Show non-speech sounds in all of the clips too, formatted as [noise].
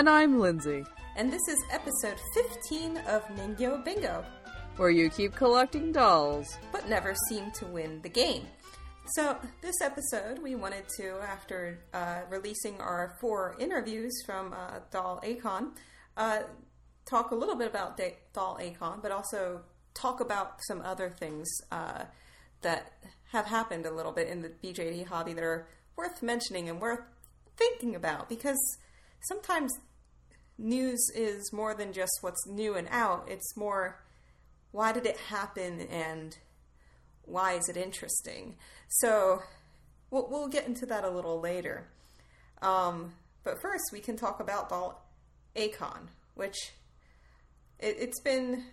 And I'm Lindsay. And this is episode 15 of Ningyo Bingo, where you keep collecting dolls, but never seem to win the game. So, this episode, we wanted to, after uh, releasing our four interviews from uh, Doll A-Kon, uh, talk a little bit about da- Doll A-Kon, but also talk about some other things uh, that have happened a little bit in the BJD hobby that are worth mentioning and worth thinking about because sometimes news is more than just what's new and out. It's more why did it happen and why is it interesting? So we'll, we'll get into that a little later. Um, but first, we can talk about A-Kon, which it, it's been,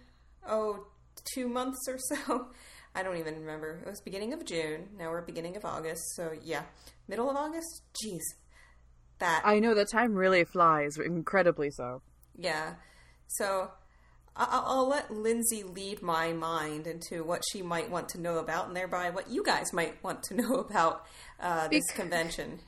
oh, two months or so. [laughs] I don't even remember. It was beginning of June. Now we're beginning of August. So yeah, middle of August. Jeez, that I know the time really flies, incredibly so. Yeah. So I'll, I'll, let Lindsay lead my mind into what she might want to know about, and thereby what you guys might want to [laughs] know about uh, this convention.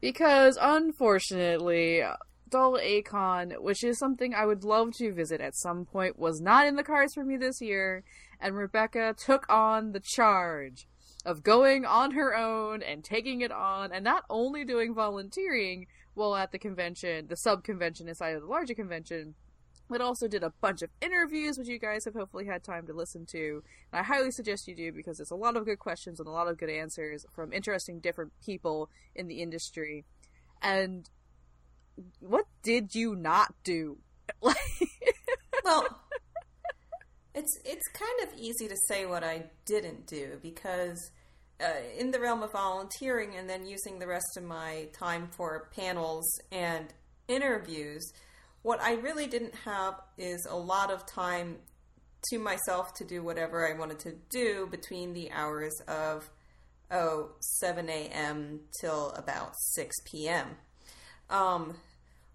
Because unfortunately, Doll A-Kon, which is something I would love to visit at some point, was not in the cards for me this year, and Rebecca took on the charge of going on her own and taking it on, and not only doing volunteering while at the convention, the sub convention inside of the larger convention, but also did a bunch of interviews, which you guys have hopefully had time to listen to. And I highly suggest you do because there's a lot of good questions and a lot of good answers from interesting different people in the industry. And what did you not do? [laughs] well, it's it's kind of easy to say what I didn't do because uh, in the realm of volunteering and then using the rest of my time for panels and interviews, what I really didn't have is a lot of time to myself to do whatever I wanted to do between the hours of oh 7 a.m. till about 6 p.m. Um,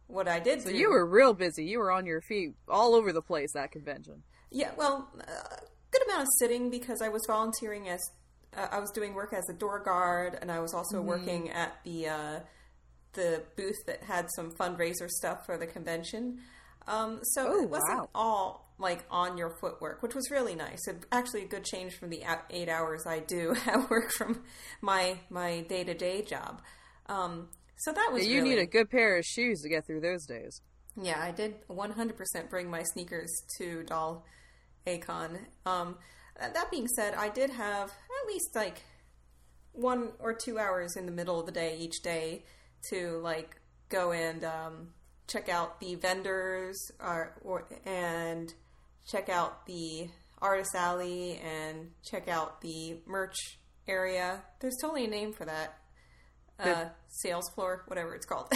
what I did. So do, you were real busy. You were on your feet all over the place that convention. Yeah, well, a uh, good amount of sitting because I was volunteering as uh, I was doing work as a door guard, and I was also mm-hmm. working at the uh, the booth that had some fundraiser stuff for the convention. Um, so oh, it wasn't wow. all like on your footwork, which was really nice. It, actually, a good change from the eight hours I do [laughs] at work from my my day to day job. Um, so that was. you really... need a good pair of shoes to get through those days. Yeah, I did 100% bring my sneakers to Doll A-Kon. Um, that being said, I did have at least like one or two hours in the middle of the day each day to like go and um, check out the vendors or, or and check out the artist alley and check out the merch area. There's totally a name for that. Uh, sales floor, whatever it's called.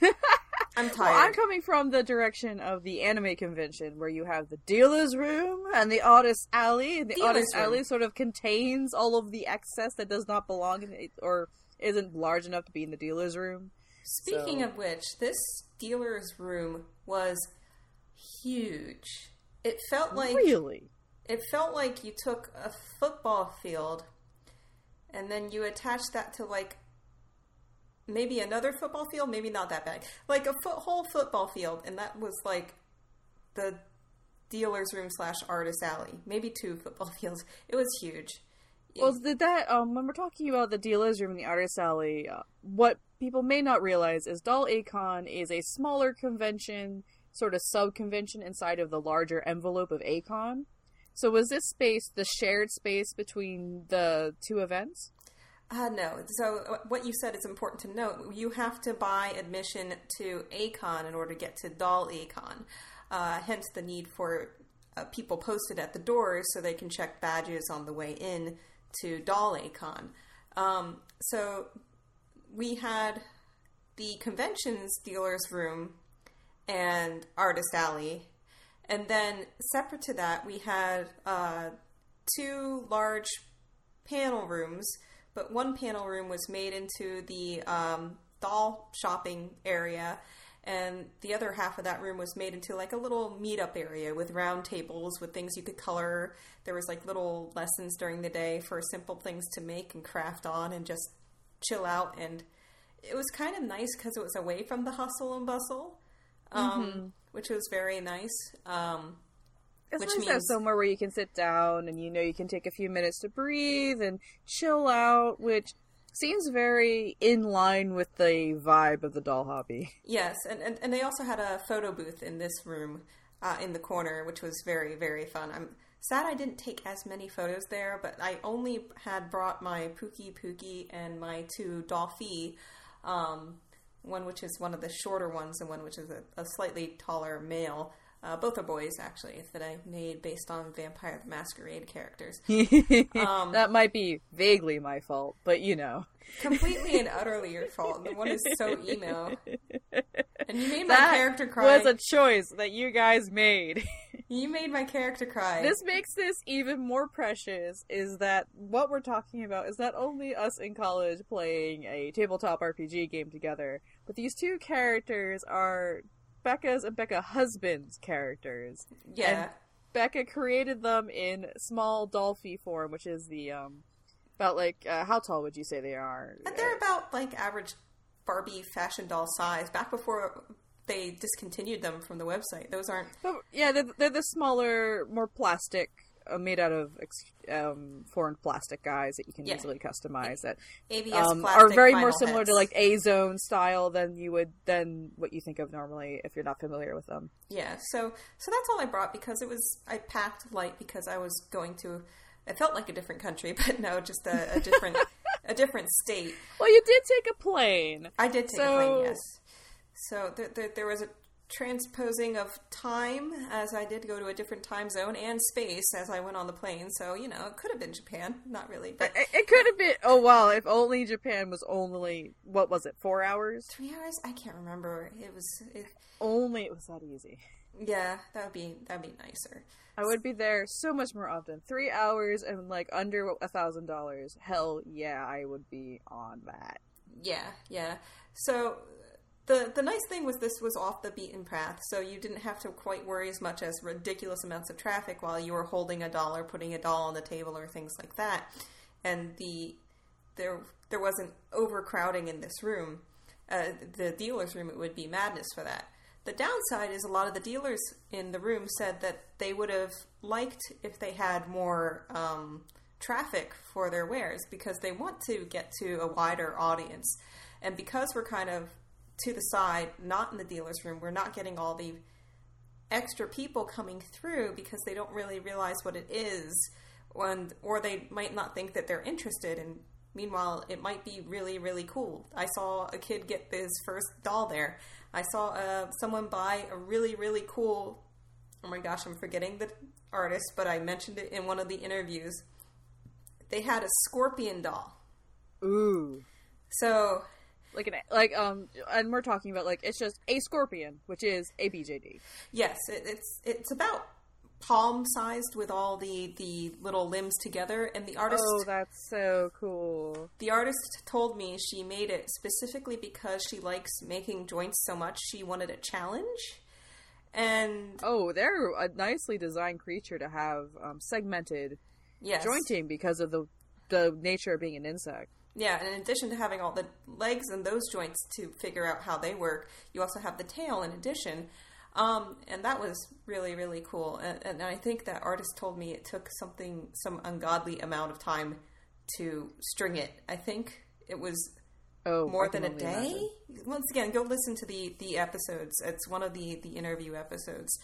[laughs] [laughs] I'm tired. Well, I'm coming from the direction of the anime convention where you have the dealer's room and the artist alley. And the dealer's artist room. alley sort of contains all of the excess that does not belong in it or isn't large enough to be in the dealer's room. Speaking so. of which, this dealer's room was huge. It felt like really. It felt like you took a football field and then you attached that to like maybe another football field, maybe not that big, like a foot, whole football field, and that was like the dealer's room slash artist alley, maybe two football [laughs] fields. It was huge. Well, did that um, when we're talking about the dealer's room and the artist alley, uh, what people may not realize is Doll A-Kon is a smaller convention, sort of sub convention inside of the larger envelope of A-Kon. So was this space the shared space between the two events? Uh, no. So uh, what you said is important to note. You have to buy admission to A-Kon in order to get to Doll A-Kon. Uh, hence the need for uh, people posted at the doors so they can check badges on the way in to Doll A-Kon. Um, so we had the conventions dealers room and artist alley, and then separate to that we had uh, two large panel rooms but one panel room was made into the um, doll shopping area and the other half of that room was made into like a little meetup area with round tables with things you could color there was like little lessons during the day for simple things to make and craft on and just chill out and it was kind of nice because it was away from the hustle and bustle um, mm-hmm. which was very nice. Um, it's which nice means... to have somewhere where you can sit down and you know you can take a few minutes to breathe and chill out, which seems very in line with the vibe of the doll hobby. Yes, and, and, and they also had a photo booth in this room uh, in the corner, which was very, very fun. I'm sad I didn't take as many photos there, but I only had brought my PukiPuki and my two Dollfie, um, one which is one of the shorter ones and one which is a, a slightly taller male. Uh, both are boys, actually, that I made based on Vampire the Masquerade characters. [laughs] um, that might be vaguely my fault, but you know. Completely and utterly your fault. The one is so emo. And you made my character cry. was a choice that you guys made. [laughs] you made my character cry. This makes this even more precious, is that what we're talking about is not only us in college playing a tabletop RPG game together, but these two characters are Becca's and Becca husband's characters. Yeah. And Becca created them in small Dollfie form, which is the um about like uh, how tall would you say they are? And They're about like average Barbie fashion doll size. Back before they discontinued them from the website, those aren't. But, yeah, they're, they're the smaller, more plastic uh, made out of um, foreign plastic guys that you can yeah. easily customize that ABS um, are very more similar heads. to like Azone style than you would than what you think of normally if you're not familiar with them. Yeah, so so that's all I brought because it was I packed light because I was going to. It felt like a different country, [laughs] but no, just a, a different [laughs] a different state. Well, you did take a plane. I did take so... a plane, yes. So there, there, there was a transposing of time as I did go to a different time zone and space as I went on the plane. So, you know, it could have been Japan. Not really. But it, it could have been oh well, if only Japan was only what was it, four hours? Three hours? I can't remember. It was it, only it was that easy. Yeah, that would be that'd be nicer. I would be there so much more often. Three hours and like under a thousand dollars. Hell yeah, I would be on that. Yeah, yeah. So the the nice thing was this was off the beaten path, so you didn't have to quite worry as much as ridiculous amounts of traffic while you were holding a doll or putting a doll on the table or things like that. And the there there wasn't overcrowding in this room. Uh, the dealer's room it would be madness for that. The downside is a lot of the dealers in the room said that they would have liked if they had more um, traffic for their wares because they want to get to a wider audience. And because we're kind of to the side, not in the dealer's room. We're not getting all the extra people coming through because they don't really realize what it is, and or they might not think that they're interested. And meanwhile, it might be really, really cool. I saw a kid get his first doll there. I saw uh, someone buy a really, really cool. Oh my gosh, I'm forgetting the artist, but I mentioned it in one of the interviews. They had a scorpion doll. Ooh. So like an like um and we're talking about like it's just a scorpion which is a bjd yes it, it's it's about palm sized with all the the little limbs together and the artist oh that's so cool. The artist told me she made it specifically because she likes making joints so much she wanted a challenge. And oh they're a nicely designed creature to have um, segmented yes. jointing because of the the nature of being an insect yeah, and in addition to having all the legs and those joints to figure out how they work, you also have the tail in addition. Um, and that was really, really cool. And, and, I think that artist told me it took something, some ungodly amount of time to string it. I think it was oh, more than a day. Imagine. Once again, go listen to the the episodes. It's one of the the interview episodes,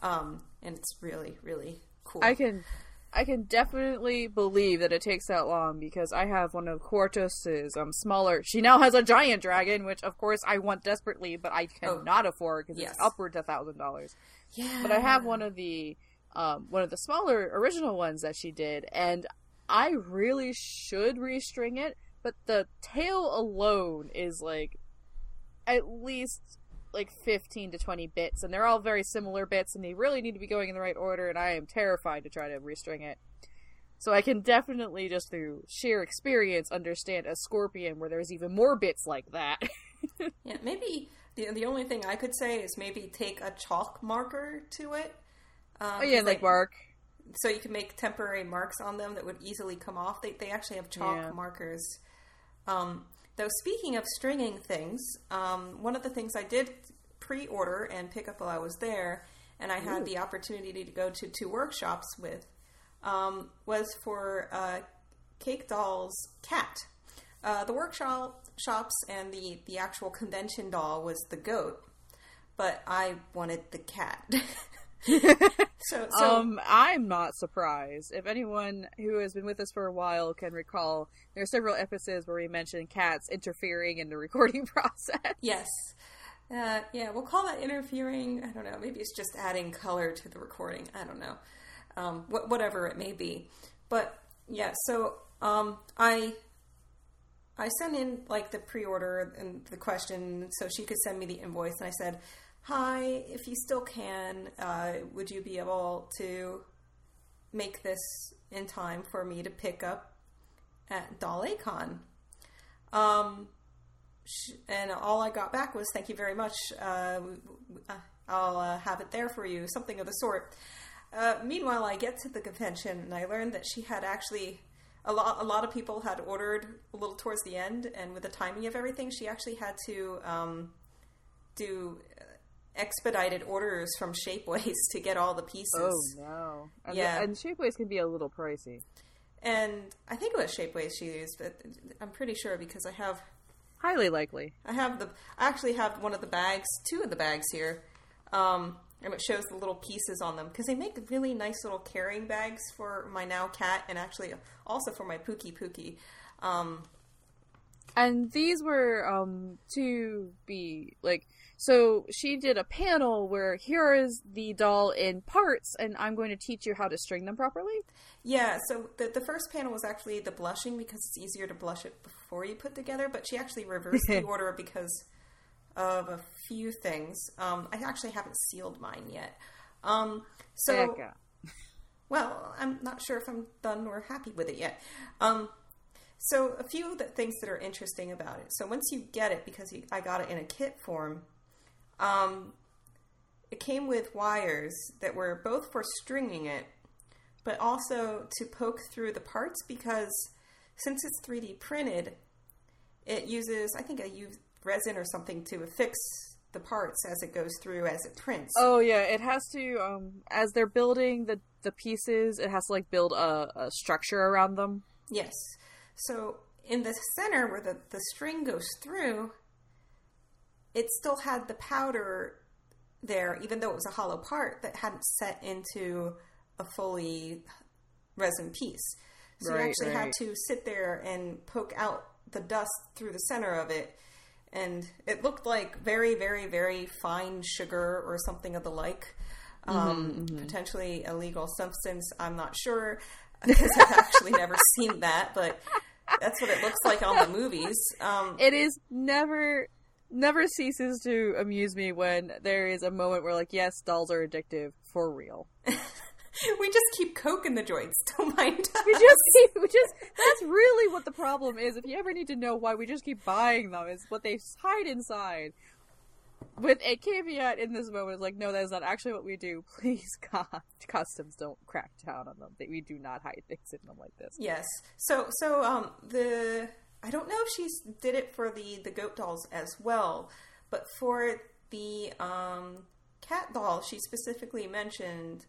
um, and it's really, really cool. I can I can definitely believe that it takes that long because I have one of Quartos's um smaller. She now has a giant dragon, which of course I want desperately, but I oh. cannot oh, afford because yes. it's upwards of thousand dollars. Yeah. But I have one of the um one of the smaller original ones that she did, and I really should restring it, but the tail alone is like at least like 15 to 20 bits, and they're all very similar bits, and they really need to be going in the right order, and I am terrified to try to restring it. So I can definitely, just through sheer experience, understand a scorpion where there's even more bits like that. [laughs] yeah, maybe the, the only thing I could say is maybe take a chalk marker to it. Um, oh, yeah, like mark. So you can make temporary marks on them that would easily come off. They, they actually have chalk yeah. markers. Um, Though speaking of stringing things, um, one of the things I did pre-order and pick up while I was there, and I had Ooh. the opportunity to go to two workshops with, um, was for uh, Cake Doll's cat. Uh, the workshop shops and the the actual convention doll was the goat, but I wanted the cat. [laughs] [laughs] so, so um, I'm not surprised. If anyone who has been with us for a while can recall, there are several episodes where we mentioned cats interfering in the [laughs] recording process. yes, uh, yeah, we'll call that interfering. I don't know. Maybe it's just adding color to the recording. I don't know. Um, wh- whatever it may be, but yeah. So um, I I sent in like the pre-order and the question so she could send me the invoice, and I said, "Hi, if you still can, uh, would you be able to make this in time for me to pick up at Doll A-Kon?" Um, sh- and all I got back was, "Thank you very much. Uh, uh, I'll uh, have it there for you," something of the sort. Uh, meanwhile, I get to the convention and I learned that she had actually a lot. A lot of people had ordered a little towards the end, and with the timing of everything, she actually had to um, do expedited orders from Shapeways [laughs] to get all the pieces. Oh no! And Yeah. the, and shapeways can be a little pricey. And I think it was Shapeways she used, but I'm pretty sure because I have Highly likely. I have the I actually have one of the bags, two of the bags here, um, and it shows the little pieces on them because they make really nice little carrying bags for my now cat and actually also for my PukiPuki. Um, And these were um to be like so she did a panel where here is the doll in parts and I'm going to teach you how to string them properly. yeah, so the the first panel was actually the blushing because it's easier to blush it before you put together, but she actually reversed the [laughs] order because of a few things. Um, I actually haven't sealed mine yet. Um, so. Well, I'm not sure if I'm done or happy with it yet. Um, so, a few of the things that are interesting about it. So, once you get it, because you, I got it in a kit form, um, it came with wires that were both for stringing it, but also to poke through the parts because since it's 3D printed, it uses, I think, a resin or something to affix the parts as it goes through as it prints. Oh yeah, it has to um as they're building the the pieces, it has to like build a, a structure around them. Yes. So in the center where the, the string goes through, it still had the powder there, even though it was a hollow part that hadn't set into a fully resin piece. So you actually right. had to sit there and poke out the dust through the center of it. And it looked like very, very, very fine sugar or something of the like. Um, Potentially illegal substance. I'm not sure because I've actually never seen that, but that's what it looks like on the movies. Um, It is never never ceases to amuse me when there is a moment where like yes, dolls are addictive for real. [laughs] we just keep coking the joints. [laughs] Don't mind. us. We just keep, we just that's really what the problem is. If you ever need to know why we just keep buying them, is what they hide inside. With a caveat in this moment, it's like, no, that is not actually what we do. [laughs] Please, God, customs don't crack down on them. We do not hide things in them like this. Yes. So so um the I don't know if she did it for the the goat dolls as well, but for the um cat doll, she specifically mentioned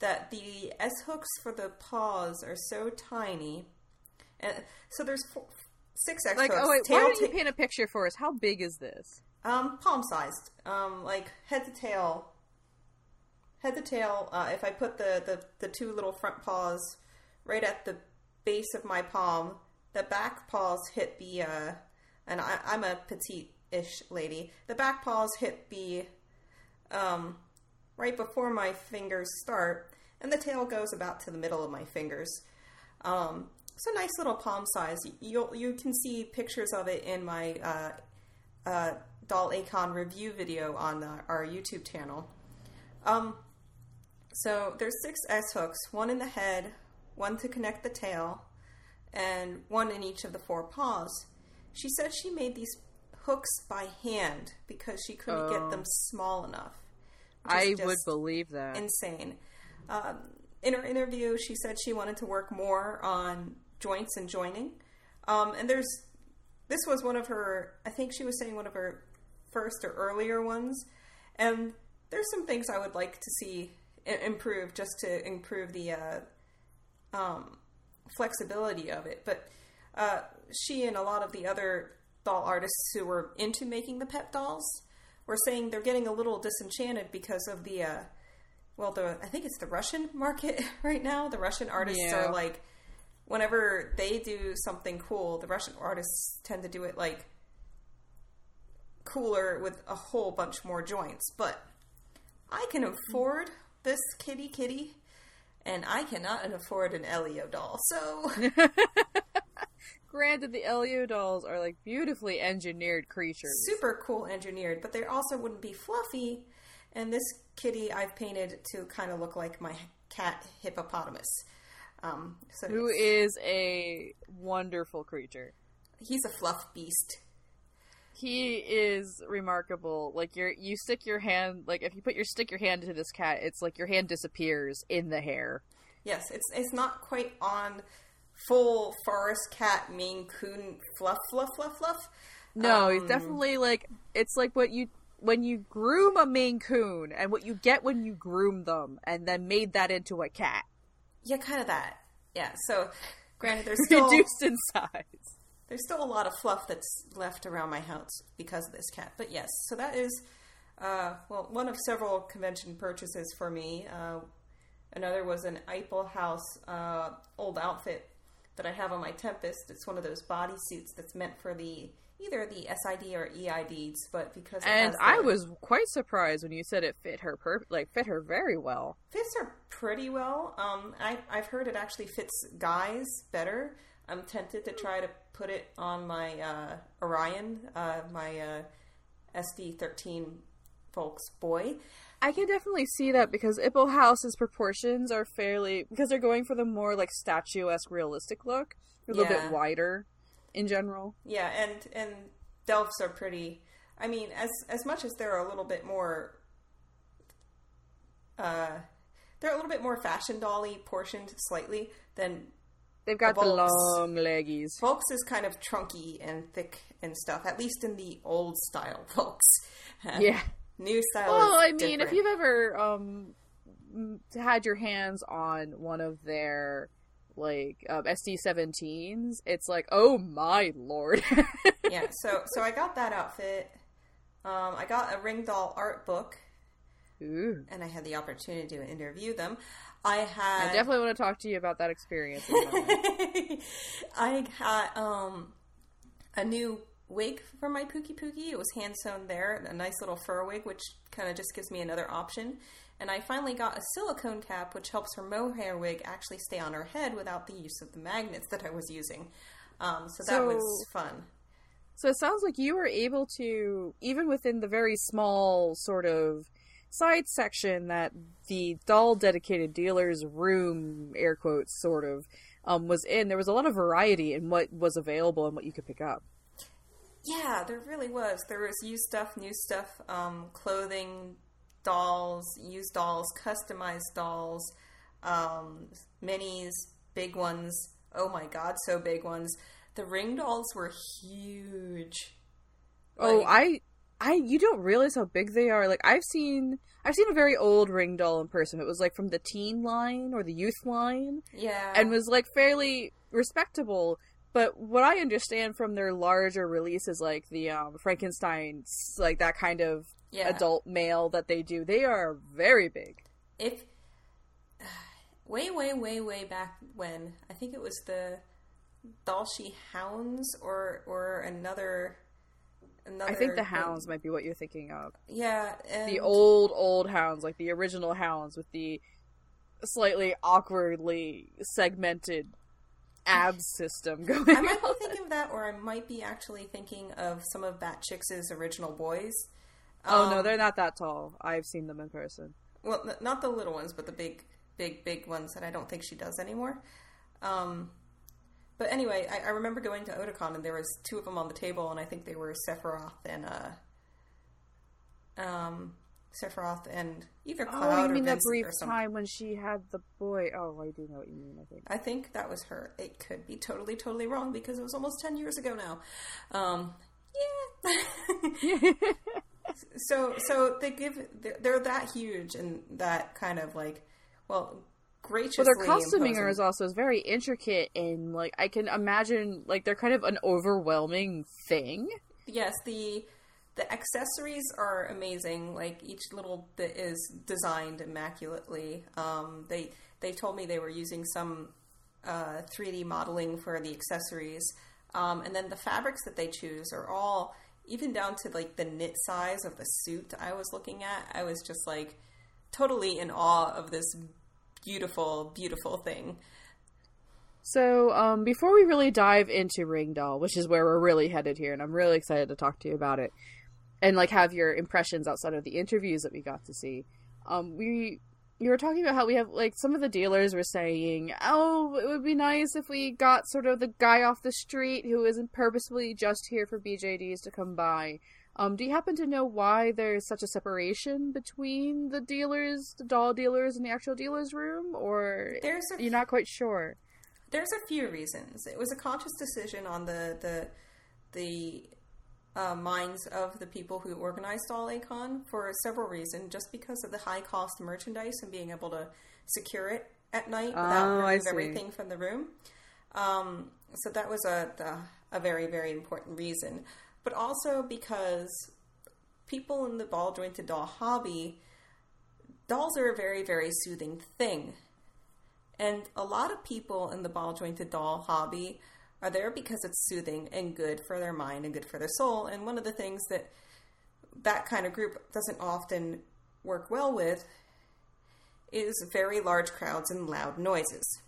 that the S hooks for the paws are so tiny, and so there's four, six S Like, hooks. oh wait, why tail don't you ta- paint a picture for us? How big is this? um, palm sized, um, like head to tail. Head to tail. Uh, if I put the, the the two little front paws right at the base of my palm, the back paws hit the. Uh, and I, I'm a petite-ish lady. The back paws hit the um, right before my fingers start, and the tail goes about to the middle of my fingers. Um, it's a nice little palm size. You'll you can see pictures of it in my uh, uh, Doll A-Kon review video on uh, our YouTube channel. Um, so there's six S hooks, one in the head, one to connect the tail, and one in each of the four paws. She said she made these hooks by hand because she couldn't get Oh. them small enough. I would believe that. insane. Um, in her interview, she said she wanted to work more on joints and joining. Um, and there's this was one of her. I think she was saying one of her first or earlier ones. And there's some things I would like to see improve just to improve the uh, um, flexibility of it. But uh, she and a lot of the other doll artists who were into making the pet dolls were saying they're getting a little disenchanted because of the uh, well, the I think it's the Russian market [laughs] right now. The Russian artists yeah. are like, whenever they do something cool, the Russian artists tend to do it like cooler with a whole bunch more joints. But I can afford this kitty kitty, and I cannot afford an Elio doll. So. [laughs] Granted, the Elio dolls are like beautifully engineered creatures. Super cool engineered, but they also wouldn't be fluffy. And this kitty I've painted to kind of look like my cat hippopotamus. Um, so Who is a wonderful creature. He's a fluff beast. He is remarkable. Like you you stick your hand like if you put your stick your hand into this cat, it's like your hand disappears in the hair. Yes, it's it's not quite on full forest cat Maine Coon fluff fluff fluff fluff. No, um, it's definitely like it's like what you when you groom a Maine Coon and what you get when you groom them and then made that into a cat. Yeah, kind of that. Yeah. So, granted, there's [laughs] still reduced in size. There's still a lot of fluff that's left around my house because of this cat. But yes, so that is uh, well one of several convention purchases for me. Uh, another was an Iplehouse uh, old outfit that I have on my Tempest. It's one of those body suits that's meant for the either the SID or EIDs, but because and the, I was quite surprised when you said it fit her per like fit her very well. Fits her pretty well. Um, I I've heard it actually fits guys better. I'm tempted to try to put it on my uh, Orion, uh, my uh, SD13 Volks boy. I can definitely see that because Iplehouse's proportions are fairly because they're going for the more like statuesque realistic look, a little yeah. bit wider in general. Yeah, and and Delphs are pretty. I mean, as as much as they're a little bit more, uh, they're a little bit more fashion dolly portioned slightly than. They've got the long leggies. Volks is kind of trunky and thick and stuff. At least in the old style Volks. [laughs] yeah. New style. Well, I mean, different. if you've ever um had your hands on one of their like um, SD17s, it's like, oh my lord. [laughs] yeah, so so I got that outfit. Um, I got a Ringdoll art book. Ooh. And I had the opportunity to interview them. I had. I definitely want to talk to you about that experience. [laughs] I got um, a new wig for my PukiPuki. It was hand sewn there, a nice little fur wig, which kind of just gives me another option. And I finally got a silicone cap, which helps her mohair wig actually stay on her head without the use of the magnets that I was using. Um, so that so, was fun. So it sounds like you were able to, even within the very small sort of side section that the doll dedicated dealer's room, air quotes, sort of, um, was in, there was a lot of variety in what was available and what you could pick up. Yeah, there really was. There was used stuff, new stuff, um, clothing, dolls, used dolls, customized dolls, um, minis, big ones. Oh my god, so big ones. The Ringdolls were huge. Oh, I I you don't realize how big they are. Like I've seen I've seen a very old Ringdoll in person. It was like from the teen line or the youth line. Yeah. And was like fairly respectable. But what I understand from their larger releases, like the um, Frankenstein's, like that kind of yeah. adult male that they do, they are very big. If [sighs] way, way, way, way back when, I think it was the Dollshe Hounds or or another. Another I think the hounds might be what you're thinking of. Yeah, the old old hounds, like the original hounds with the slightly awkwardly segmented abs [laughs] system going. I might be thinking of that, or I might be actually thinking of some of Bat Chicks' original boys. Oh um, no, they're not that tall. I've seen them in person. Well, not the little ones, but the big, big, big ones that I don't think she does anymore. Um, but anyway, I, I, remember going to Otakon and there was two of them on the table, and I think they were Sephiroth and uh, um, Sephiroth and either oh, Cloud oh, you mean that brief time when she had the boy? Oh, I do know what you mean. I think. I think that was her. It could be totally, totally wrong because it was almost ten years ago now. Um, yeah. [laughs] So so they give they're, they're that huge and that kind of like well graciously. But their costuming imposing. is also is very intricate and like I can imagine like they're kind of an overwhelming thing. Yes, the the accessories are amazing. Like each little bit is designed immaculately. Um, they they told me they were using some uh, 3D modeling for the accessories, um, and then the fabrics that they choose are all even down to like the knit size of the suit I was looking at. I was just like totally in awe of this beautiful, beautiful thing. So, um, before we really dive into Ringdoll, which is where we're really headed here, and I'm really excited to talk to you about it, and like have your impressions outside of the interviews that we got to see, um, we you were talking about how we have like some of the dealers were saying, oh, it would be nice if we got sort of the guy off the street who isn't purposefully just here for BJDs to come by. Um, do you happen to know why there's such a separation between the dealers, the doll dealers, and the actual dealers room, or There's a you're not quite sure? There's a few reasons. It was a conscious decision on the the the uh, minds of the people who organized All A-Kon for several reasons. Just because of the high cost merchandise and being able to secure it at night without Oh, see. everything from the room. Um, so that was a the, a very very important reason, but also because people in the ball jointed doll hobby, dolls are a very very soothing thing. And a lot of people in the ball jointed doll hobby are there because it's soothing and good for their mind and good for their soul. And one of the things that that kind of group doesn't often work well with is very large crowds and loud noises.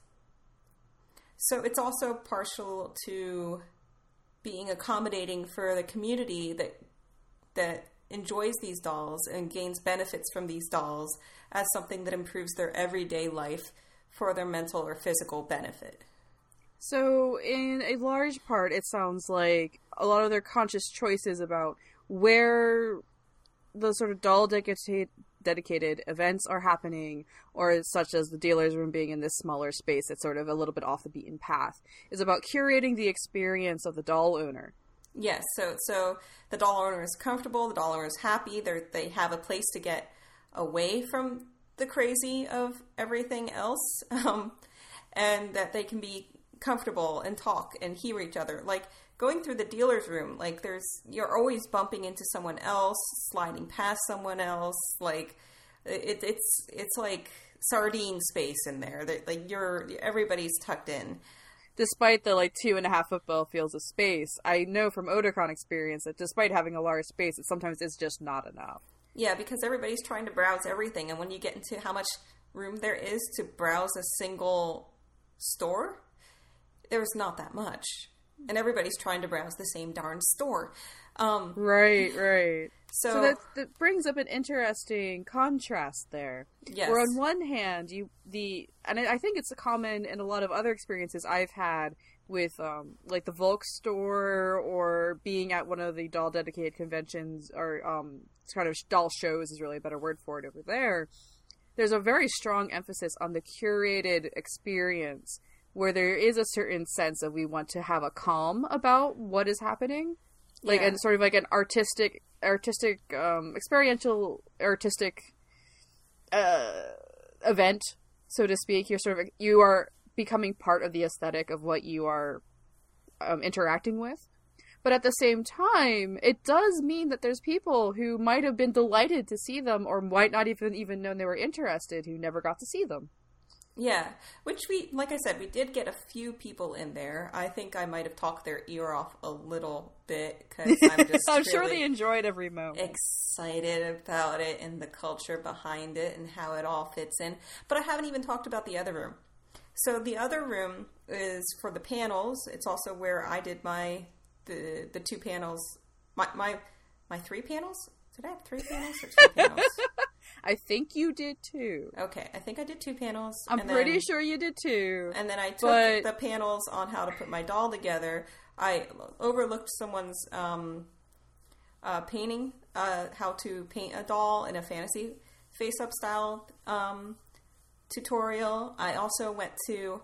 So it's also partial to being accommodating for the community that that enjoys these dolls and gains benefits from these dolls as something that improves their everyday life for their mental or physical benefit. So, in a large part, it sounds like a lot of their conscious choices about where the sort of doll dedicated dedicated events are happening, or such as the dealer's room being in this smaller space that's sort of a little bit off the beaten path, is about curating the experience of the doll owner. Yes, so so the doll owner is comfortable, the doll owner is happy, they they have a place to get away from the crazy of everything else, [laughs] um, and that they can be comfortable and talk and hear each other. Like going through the dealer's room, like there's you're always bumping into someone else, sliding past someone else. Like it, it's it's like sardine space in there. That like you're everybody's tucked in. Despite the like two and a half football fields of space, I know from Otakon experience that despite having a large space, it sometimes is just not enough. Yeah, because everybody's trying to browse everything, and when you get into how much room there is to browse a single store, there's not that much, and everybody's trying to browse the same darn store. Um, Right, right. [laughs] so, So that, that brings up an interesting contrast there. yes, Where on one hand, you the and I think it's a common in a lot of other experiences I've had with um like the Volk store or being at one of the doll dedicated conventions or um kind of doll shows is really a better word for it over there. There's a very strong emphasis on the curated experience where there is a certain sense of we want to have a calm about what is happening. Like Yeah. and sort of like an artistic artistic um experiential artistic uh event so to speak. You're sort of you are becoming part of the aesthetic of what you are um, interacting with. But at the same time it does mean that there's people who might have been delighted to see them or might not even even known they were interested who never got to see them yeah. Which we, like I said, we did get a few people in there. I think I might have talked their ear off a little bit because I'm [laughs] just i'm sure they enjoyed every moment excited about it and the culture behind it and how it all fits in. But I haven't even talked about the other room. So the other room is for the panels. It's also where I did my the the two panels. My my my three panels. Did I have three panels or two [laughs] panels? I think you did too Okay, I think I did two panels. i'm pretty then- sure you did too And then I took But- the panels on how to put my doll together. I overlooked someone's um, uh, painting, uh, how to paint a doll in a fantasy face up style um, tutorial. I also went to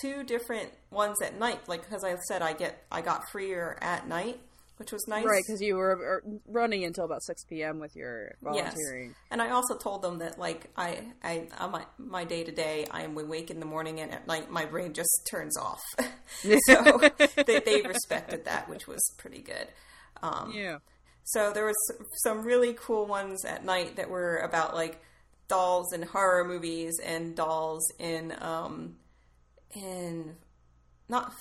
two different ones at night, like because I said I get I got freer at night. Which was nice. Right, because you were er, running until about six p.m. with your volunteering. Yes. And I also told them that like I I on my my day to day I am awake in the morning and at night my brain just turns off. [laughs] [laughs] so they, they respected that, which was pretty good. Um, yeah. So there was some really cool ones at night that were about like dolls in horror movies and dolls in um in not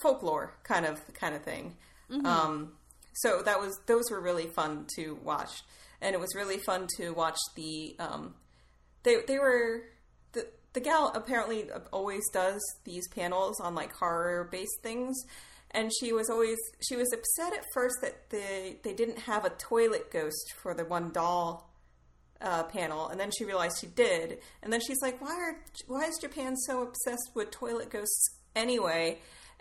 folklore kind of kind of thing. Mm-hmm. Um, so that was those were really fun to watch, and it was really fun to watch the. Um, they they were the the gal apparently always does these panels on like horror based things, and she was always she was upset at first that they they didn't have a toilet ghost for the one doll uh, panel, and then she realized she did, and then she's like, "Why are why is Japan so obsessed with toilet ghosts anyway?"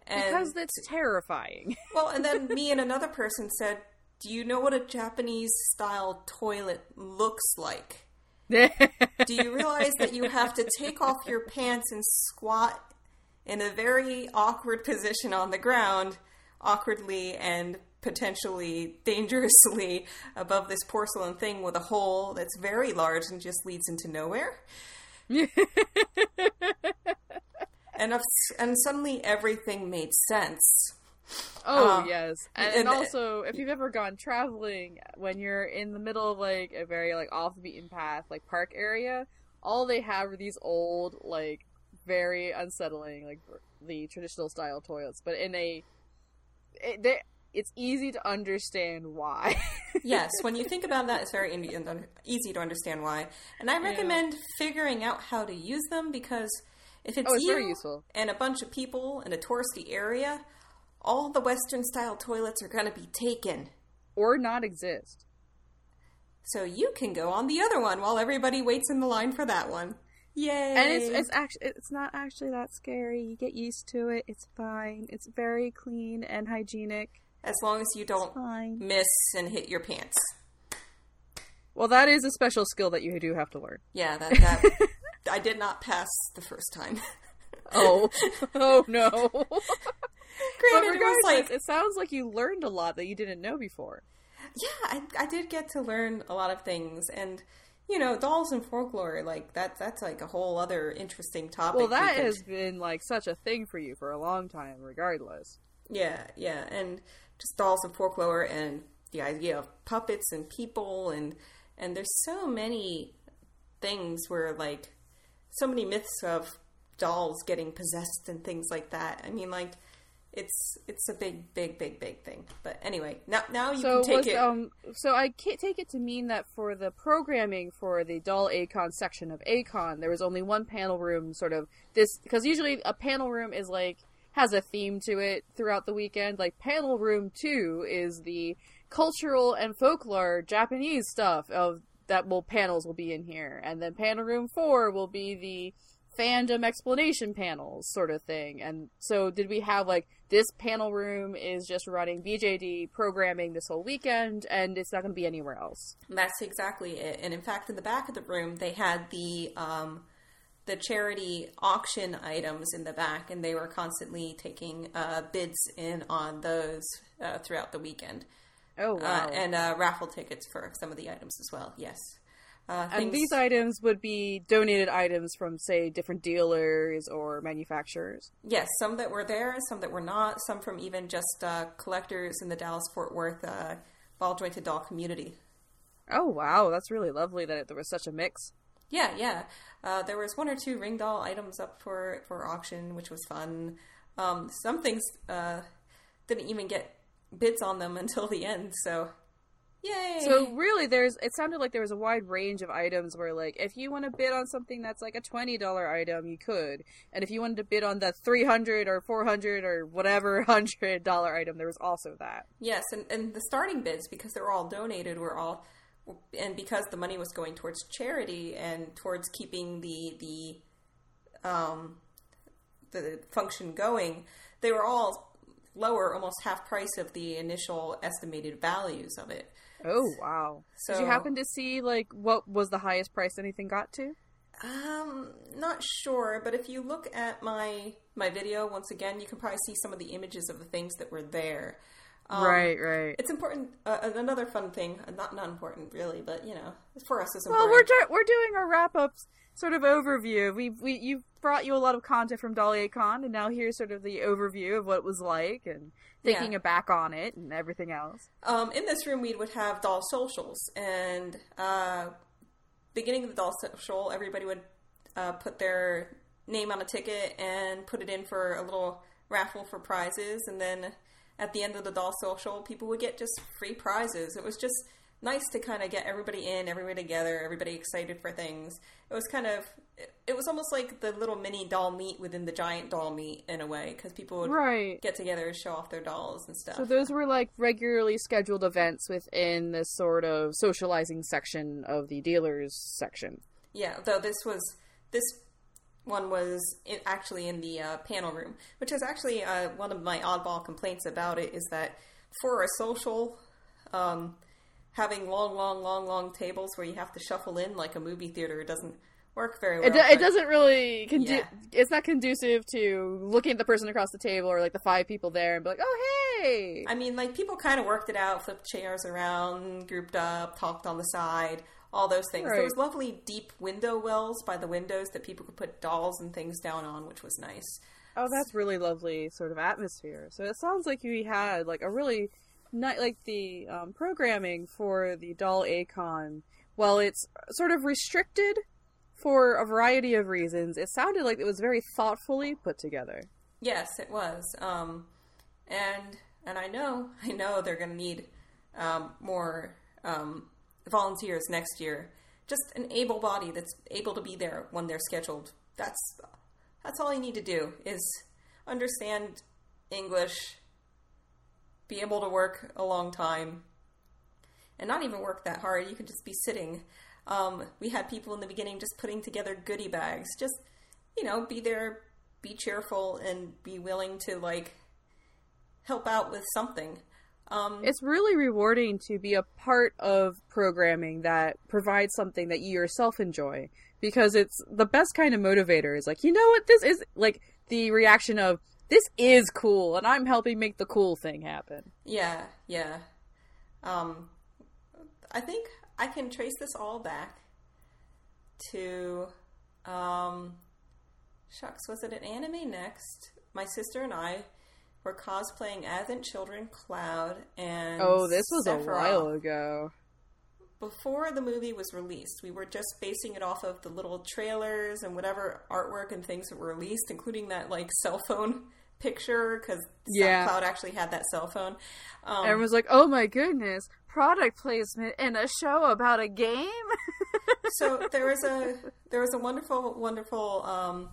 And, because it's terrifying. [laughs] well, and then me and another person said, "Do you know what a Japanese style toilet looks like?" [laughs] Do you realize that you have to take off your pants and squat in a very awkward position on the ground, awkwardly and potentially dangerously above this porcelain thing with a hole that's very large and just leads into nowhere? [laughs] and and suddenly everything made sense. Oh um, yes, and, and, also if you've ever gone traveling when you're in the middle of like a very like off the beaten path like park area, all they have are these old like very unsettling like the traditional style toilets, but in a it, they, it's easy to understand why. [laughs] yes, when you think about that, it's very easy to understand why, and I recommend yeah. figuring out how to use them because if it's, oh, it's you and a bunch of people in a touristy area, all the Western style toilets are going to be taken. Or not exist. So you can go on the other one while everybody waits in the line for that one. Yay! And it's it's actually it's not actually that scary. You get used to it. It's fine. It's very clean and hygienic. As long as you don't miss and hit your pants. Well, that is a special skill that you do have to learn. Yeah, that, that [laughs] I did not pass the first time. [laughs] oh, oh no. [laughs] Granted, it was like it sounds like you learned a lot that you didn't know before. Yeah, I, I did get to learn a lot of things, and you know, dolls and folklore, like that. That's like a whole other interesting topic. Well, that because... has been like such a thing for you for a long time, regardless. Yeah, yeah, and just dolls and folklore, and the idea of puppets and people, and and there's so many things where like so many myths of dolls getting possessed and things like that. I mean, like it's it's a big, big, big, big thing. But anyway, now now you so can take was, it. Um, so I can't take it to mean that for the programming for the doll A-Kon section of A-Kon, there was only one panel room. Sort of this because usually a panel room is like has a theme to it throughout the weekend. Like panel room two is the cultural and folklore Japanese stuff of that will panels will be in here, and then panel room four will be the fandom explanation panels sort of thing. And so did we have like this panel room is just running BJD programming this whole weekend and it's not going to be anywhere else. That's exactly it. And in fact, in the back of the room, they had the um, the charity auction items in the back, and they were constantly taking uh, bids in on those uh, throughout the weekend. Oh, uh, wow. Uh, and uh, raffle tickets for some of the items as well, yes. Uh, and these items would be donated items from, say, different dealers or manufacturers. Yes, some that were there, some that were not, some from even just uh, collectors in the Dallas Fort Worth uh, ball jointed doll community. Oh wow, that's really lovely that there was such a mix. Yeah, yeah. Uh, there was one or two Ringdoll items up for for auction, which was fun. Um, some things uh, didn't even get bids on them [laughs] until the end. So, yay! So really, there's it sounded like there was a wide range of items where, like, if you want to bid on something that's like a twenty dollar item, you could, and if you wanted to bid on the three hundred or four hundred or whatever [laughs] hundred dollar item, there was also that. Yes, and and the starting bids because they're all donated were all. And because the money was going towards charity and towards keeping the the um, the function going, they were all lower, almost half price of the initial estimated values of it. Oh wow! So, Did you happen to see like what was the highest price anything got to? Um, not sure, but if you look at my my video once again, you can probably see some of the images of the things that were there. Um, right, right. It's important. Uh, another fun thing, not not important really, but you know, for us, it's Well, important. we're do- we're doing our wrap up sort of overview. We we you've brought you a lot of content from Doll A-Kon, and now here's sort of the overview of what it was like and thinking Yeah. back on it and everything else. Um, in this room, we would have doll socials, and uh, beginning of the doll social, everybody would uh, put their name on a ticket and put it in for a little raffle for prizes, and then at the end of the doll social, people would get just free prizes. It was just nice to kind of get everybody in, everybody together, everybody excited for things. It was kind of, it, was almost like the little mini doll meet within the giant doll meet in a way, because people would Right. get together and show off their dolls and stuff. So those were like regularly scheduled events within this sort of socializing section of the dealers section. Yeah, though this was this one was in, actually in the uh, panel room, which is actually uh, one of my oddball complaints about it is that for a social, um, having long, long, long, long tables where you have to shuffle in like a movie theater doesn't work very well. It, do- it doesn't really condu- Yeah. it's not conducive to looking at the person across the table or like the five people there and be like, "Oh, hey." I mean, like people kind of worked it out, flipped chairs around, grouped up, talked on the side, all those things. There was lovely deep window wells by the windows that people could put dolls and things down on, which was nice. Oh, that's really lovely sort of atmosphere. So it sounds like we had like a really not like the um, programming for the Doll A-Kon. While it's sort of restricted for a variety of reasons, it sounded like it was very thoughtfully put together. Yes, it was. Um, and and I know [laughs] I know they're going to need um, more um, volunteers next year. Just an able body that's able to be there when they're scheduled. That's that's all you need to do is understand English, be able to work a long time, and not even work that hard. You could just be sitting. Um, we had people in the beginning just putting together goodie bags. Just you know, be there, be cheerful, and be willing to like help out with something. Um, It's really rewarding to be a part of programming that provides something that you yourself enjoy because it's the best kind of motivator. Is like, you know what, this is like the reaction of this is cool, and I'm helping make the cool thing happen. yeah, yeah. Um, I think I can trace this all back to, um, shucks, was it an anime next? My sister and I were cosplaying as Advent Children Cloud and Oh, this was a while ago. before the movie was released, we were just basing it off of the little trailers and whatever artwork and things that were released, including that like cell phone picture because Yeah. Cloud actually had that cell phone. Um, Everyone's like, "Oh my goodness, product placement in a show about a game." [laughs] so there was a there was a wonderful wonderful um,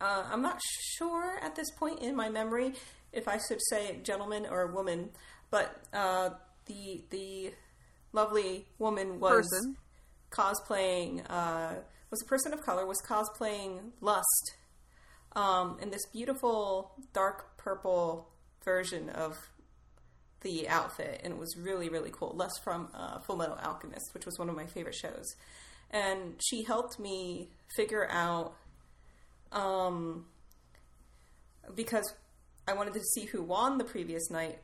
uh, I'm not sure at this point in my memory if I should say gentleman or woman, but uh, the the lovely woman was Person. cosplaying uh, was a person of color was cosplaying Lust um, in this beautiful dark purple version of the outfit, and it was really really cool. Lust from uh, Full Metal Alchemist, which was one of my favorite shows, and she helped me figure out um, because I wanted to see who won the previous night.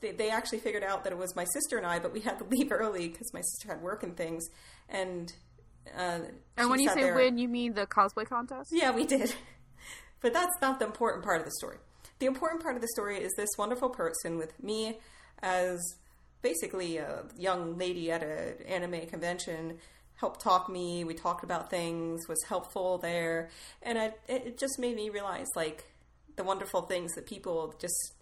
They, they actually figured out that it was my sister and I, but we had to [laughs] leave early because my sister had work and things. And uh, and when you say there- win, you mean the cosplay contest? yeah, we did. But that's not the important part of the story. The important part of the story is this wonderful person with me as basically a young lady at an anime convention helped talk me. We talked about things, was helpful there. And I, it just made me realize like the wonderful things that people just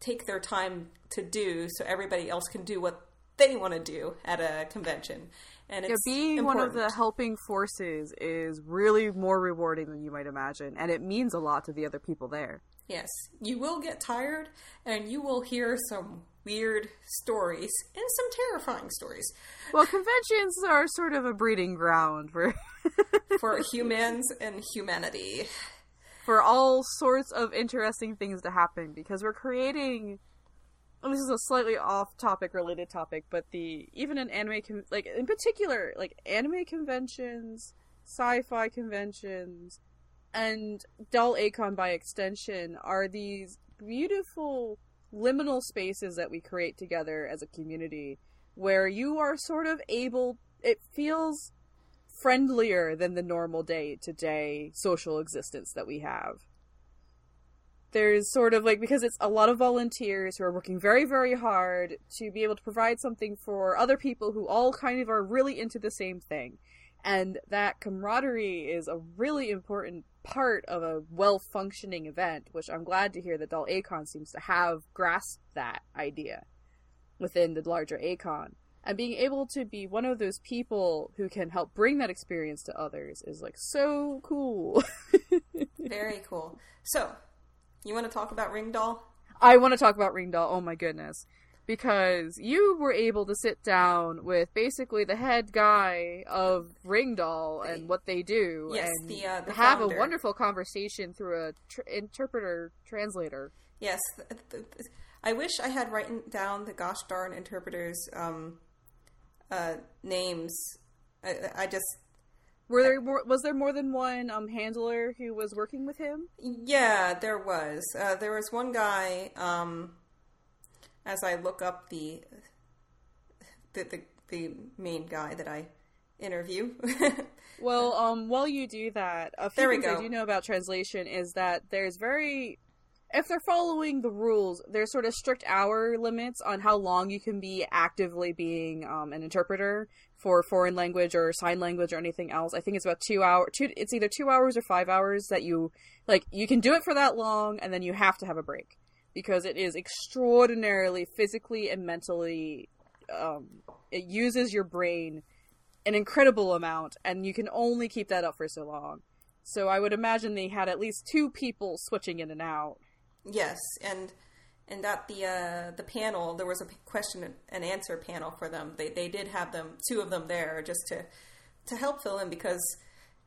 take their time to do so everybody else can do what they want to do at a convention. And Yeah, being one of the helping forces is really more rewarding than you might imagine, and it means a lot to the other people there. Yes, you will get tired and you will hear some weird stories and some terrifying stories Well, conventions are sort of a breeding ground for [laughs] for humans and humanity. for all sorts of interesting things to happen because we're creating and this is a slightly off topic related topic but the even in anime con- like in particular like anime conventions sci-fi conventions and Doll A-Kon by extension are these beautiful liminal spaces that we create together as a community where you are sort of able it feels friendlier than the normal day to day social existence that we have there's sort of like because it's a lot of volunteers who are working very very hard to be able to provide something for other people who all kind of are really into the same thing. And that camaraderie is a really important part of a well functioning event which i'm glad to hear that Doll A-Kon seems to have grasped that idea within the larger A-Kon and being able to be one of those people who can help bring that experience to others is like so cool. [laughs] Very cool. So, you want to talk about Ringdoll? I want to talk about Ringdoll. Oh my goodness. Because you were able to sit down with basically the head guy of Ringdoll and what they do, Yes, and the, uh, the have founder. a wonderful conversation through a tr- interpreter translator. Yes. I wish I had written down the gosh darn interpreters' um, uh, names. I, I just Were there more, was there more than one um, handler who was working with him? Yeah, there was. Uh, there was one guy. Um, as I look up the, the the the main guy that I interview. [laughs] Well, um, while you do that, a few There things I do know about translation is that there's very, if they're following the rules, there's sort of strict hour limits on how long you can be actively being um, an interpreter for foreign language or sign language or anything else. I think it's about two hour. Two, it's either two hours or five hours that you like. You can do it for that long, and then you have to have a break because it is extraordinarily physically and mentally. Um, it uses your brain an incredible amount, and you can only keep that up for so long. So I would imagine they had at least two people switching in and out. Yes, and and at the uh, the panel there was a question and answer panel for them. They they did have them two of them there just to to help fill in because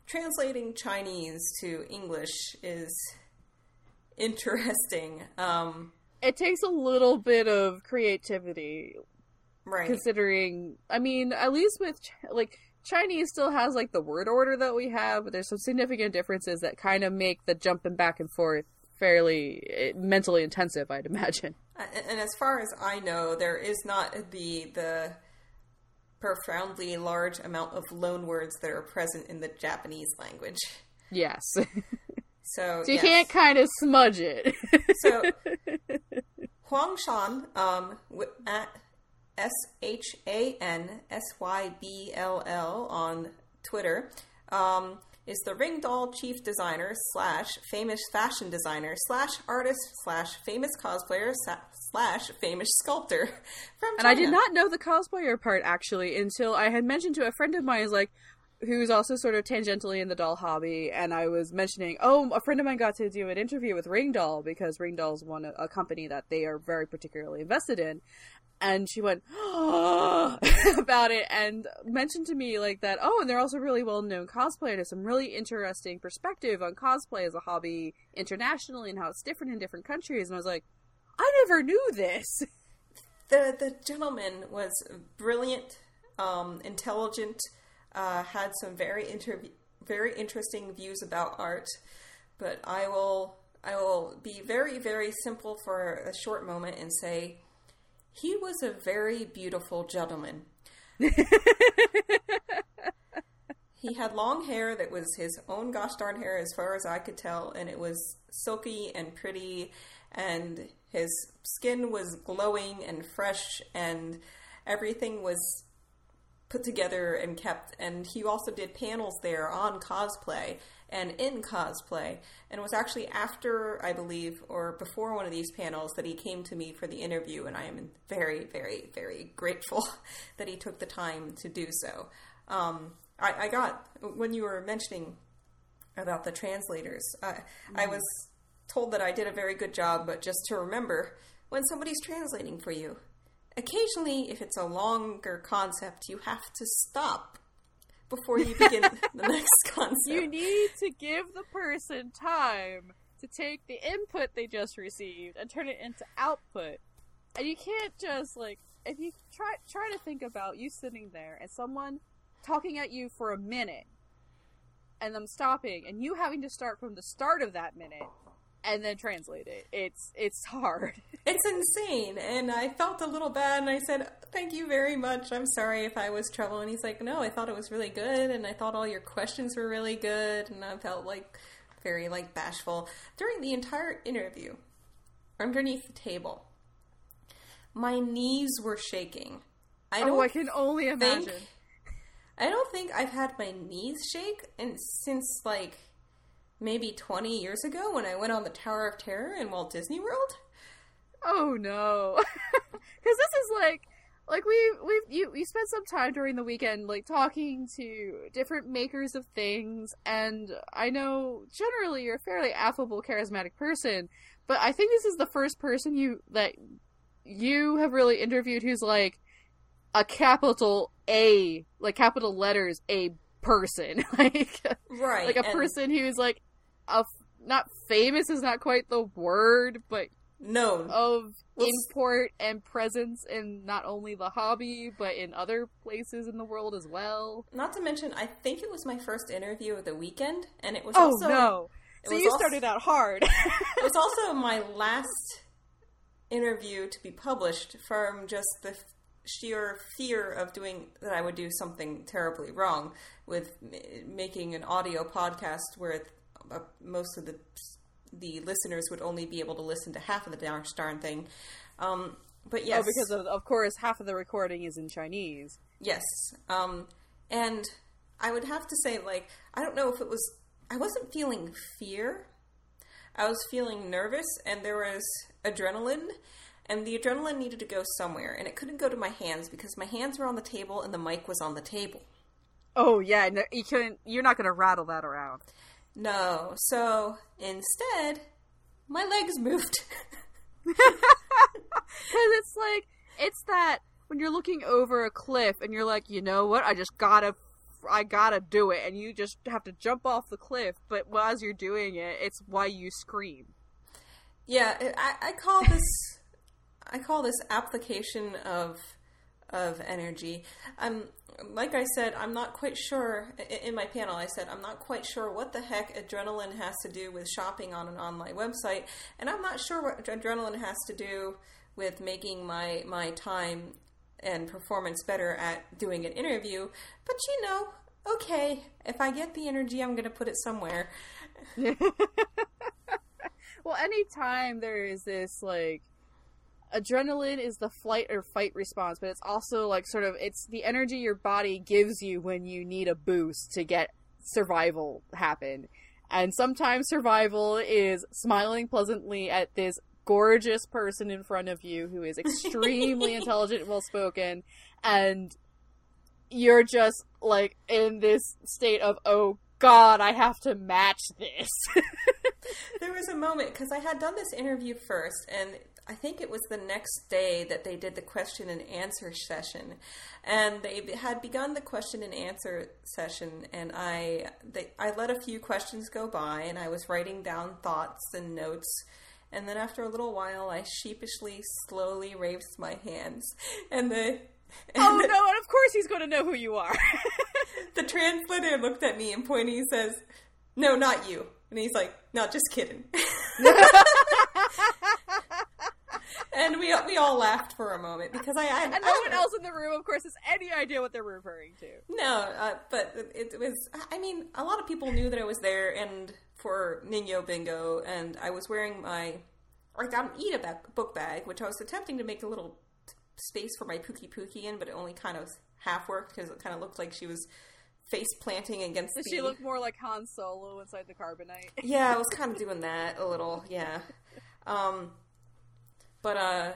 translating Chinese to English is interesting. Um, It takes a little bit of creativity, right. considering. I mean, at least with like Chinese still has like the word order that we have, but there's some significant differences that kind of make the jumping back and forth fairly eh, mentally intensive. I'd imagine. And, as far as I know, there is not the the profoundly large amount of loan words that are present in the Japanese language. Yes, [laughs] So, so you yes. can't kind of smudge it. So [laughs] Huang Shan um, at S H A N S Y B L L on Twitter um, is the Ringdoll chief designer slash famous fashion designer slash artist slash famous cosplayer slash famous sculptor [laughs] from China. And I did not know the cosplayer part actually until I had mentioned to a friend of mine, is like, who's also sort of tangentially in the doll hobby, and I was mentioning, oh, a friend of mine got to do an interview with Ringdoll because Ringdoll's one a company that they are very particularly invested in. And she went [gasps] about it and mentioned to me like that. Oh, and they're also really well known cosplay and has some really interesting perspective on cosplay as a hobby internationally and how it's different in different countries. And I was like, I never knew this. [laughs] the the gentleman was brilliant, um, intelligent, uh, had some very inter- very interesting views about art. But I will I will be very very simple for a short moment and say he was a very beautiful gentleman. [laughs] he had long hair that was his own gosh darn hair as far as I could tell, and it was silky and pretty, and his skin was glowing and fresh, and everything was put together and kept. And he also did panels there on cosplay and in cosplay. And it was actually after, I believe, or before one of these panels that he came to me for the interview. And I am very, very, very grateful [laughs] that he took the time to do so. Um, I, I got, when you were mentioning about the translators, I, I was told that I did a very good job, but just to remember when somebody's translating for you, occasionally, if it's a longer concept, you have to stop before you begin [laughs] the next concept. You need to give the person time to take the input they just received and turn it into output. And you can't just like if you try try to think about you sitting there and someone talking at you for a minute and them stopping and you having to start from the start of that minute and then translate it. It's it's hard. [laughs] It's insane. And I felt a little bad and I said, Thank you very much. I'm sorry if I was trouble. And he's like, No, I thought it was really good and I thought all your questions were really good and I felt like very like bashful. During the entire interview, underneath the table, my knees were shaking. I oh, I can only imagine. Think, I don't think I've had my knees shake and since like maybe 20 years ago when I went on the Tower of Terror in Walt Disney World? Oh no, [laughs] because this is like like we we've you we spent some time during the weekend like talking to different makers of things and i know generally you're a fairly affable charismatic person but i think this is the first person you that you have really interviewed who's like a capital a like capital letters a person [laughs] like right like a person who's like a not famous is not quite the word but known of import and presence in not only the hobby but in other places in the world as well. Not to mention, I think it was my first interview of the weekend, and it was oh also, no, so you also, started out hard. [laughs] it was also my last interview to be published from just the sheer fear of doing that I would do something terribly wrong with making an audio podcast where uh, most of the the listeners would only be able to listen to half of the darn, darn thing. Um, but yes, oh, because of, of course half of the recording is in Chinese. Yes, um, and I would have to say, like, I don't know if it was. I wasn't feeling fear. I was feeling nervous, and there was adrenaline, and the adrenaline needed to go somewhere, and it couldn't go to my hands because my hands were on the table and the mic was on the table. Oh yeah, no, you couldn't. You're not going to rattle that around. No. So instead, my legs moved. [laughs] [laughs] Because it's like, it's that when you're looking over a cliff and you're like, you know what, I just gotta, I gotta do it, and you just have to jump off the cliff, but as you're doing it, it's why you scream. Yeah, I, I call this, [laughs] I call this application of, of energy. Um, like I said, I'm not quite sure. In my panel, I said, I'm not quite sure what the heck adrenaline has to do with shopping on an online website, and I'm not sure what adrenaline has to do with making my, my time and performance better at doing an interview. But you know, okay, if I get the energy, I'm going to put it somewhere. [laughs] well, anytime there is this, like, adrenaline is the flight or fight response, but it's also like sort of it's the energy your body gives you when you need a boost to get survival happen. And sometimes survival is smiling pleasantly at this gorgeous person in front of you who is extremely [laughs] intelligent and well spoken and you're just like in this state of oh god i have to match this [laughs] there was a moment because i had done this interview first and I think it was the next day that they did the question and answer session, and they had begun the question and answer session, and I they, I let a few questions go by, and I was writing down thoughts and notes. And then after a little while, I sheepishly, slowly raised my hands, and the and oh no! And of course, he's going to know who you are. [laughs] the translator looked at me and pointed. He says, "No, not you." And he's like, "No, just kidding." [laughs] and we we all laughed for a moment because I, I and no one else in the room, of course, has any idea what they're referring to. No, uh, but it, it, was. I mean, a lot of people knew that I was there, and for Nino Bingo, and I was wearing my. I got an eat a book bag, which I was attempting to make a little space for my PukiPuki in, but it only kind of half worked because it kind of looked like she was face planting against. Did the... she look more like Han Solo inside the carbonite? yeah, I was kind of doing that a little. Yeah. [laughs] Um, but uh,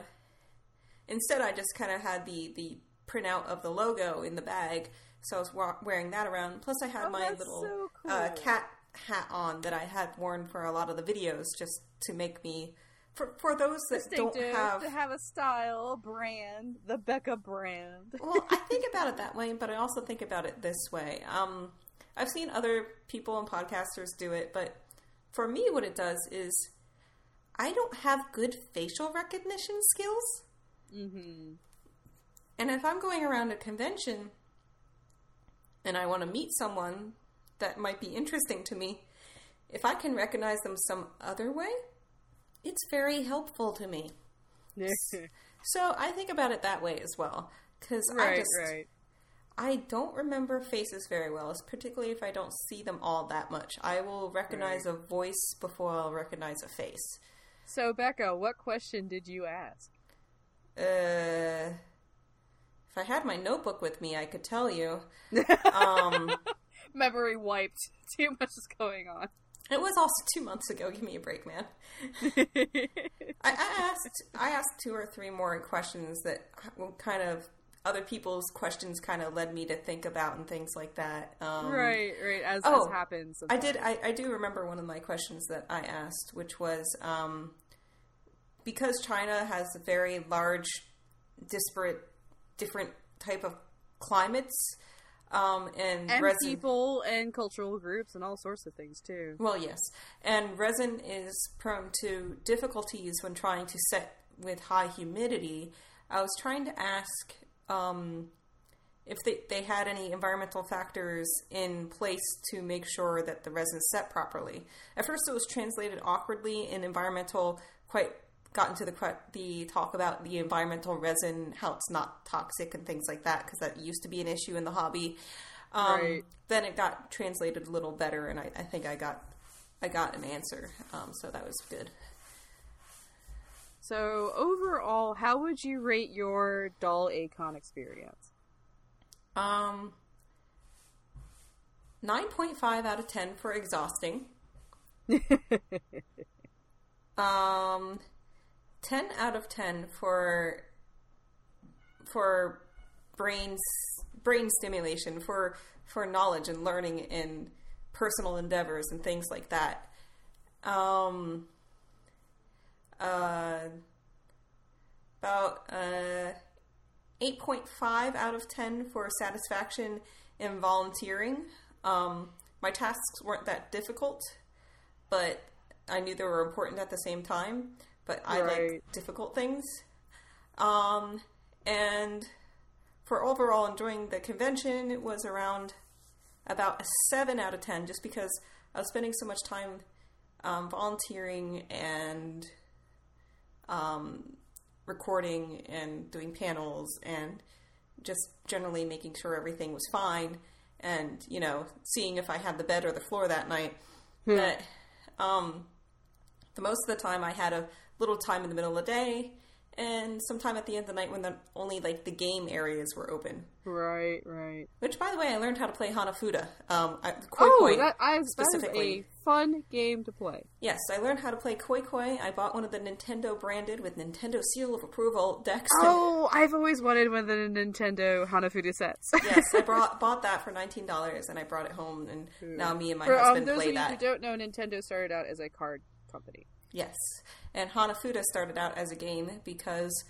instead, I just kind of had the the printout of the logo in the bag, so I was wa- wearing that around. Plus, I had oh, my little so cool. uh, cat hat on that I had worn for a lot of the videos, just to make me. For, for those that don't have to have a style, brand, the Becca brand. well, I [laughs] think about it that way, but I also think about it this way. Um, I've seen other people and podcasters do it, but for me, what it does is I don't have good facial recognition skills. Mm-hmm. And if I'm going around a convention and I want to meet someone that might be interesting to me, if I can recognize them some other way, it's very helpful to me. [laughs] So I think about it that way as well, because I just right. I don't remember faces very well, particularly if I don't see them all that much. I will recognize a voice before I'll recognize a face. So, Becca, what question did you ask? Uh, if I had my notebook with me, I could tell you. [laughs] Um, Memory wiped. [laughs] Too much is going on. it was also two months ago. Give me a break, man. [laughs] I, I asked I asked two or three more questions that kind of other people's questions kind of led me to think about and things like that. Um, right, right. As, oh, as happens. I did. I, I do remember one of my questions that I asked, which was um, because China has a very large, disparate, different type of climates, um, and, and resin. people and cultural groups and all sorts of things too. Well, yes, and resin is prone to difficulties when trying to set with high humidity. I was trying to ask um, if they, they had any environmental factors in place to make sure that the resin set properly. At first, it was translated awkwardly in environmental, quite got into the the talk about the environmental resin, how it's not toxic and things like that, because that used to be an issue in the hobby. Um, Right. Then it got translated a little better, and I, I think I got I got an answer, um, so that was good. So, overall, how would you rate your Doll A-Kon experience? Um, nine point five out of ten for exhausting. [laughs] Um, ten out of ten for for brain brain stimulation for for knowledge and learning and personal endeavors and things like that. Um, uh, about uh, eight point five out of ten for satisfaction in volunteering. Um, my tasks weren't that difficult, but I knew they were important at the same time. But I Right. like difficult things. Um, and for overall enjoying the convention, it was around about a seven out of ten, just because I was spending so much time um, volunteering and um, recording and doing panels and just generally making sure everything was fine and you know seeing if I had the bed or the floor that night. But um, the most of the time I had a little time in the middle of the day and sometime at the end of the night when the only like the game areas were open. right, right. Which, by the way, I learned how to play Hanafuda. Um, I, koi Oh, koi that, I, that specifically. a fun game to play. Yes, I learned how to play Koi Koi. I bought one of the Nintendo branded with Nintendo seal of approval decks. [laughs] Oh, I've always wanted one of the Nintendo Hanafuda sets. [laughs] yes, I brought bought that for nineteen dollars, and I brought it home, and now me and my For um, husband those play of you that. who don't know, Nintendo started out as a card company. Yes, and Hanafuda started out as a game because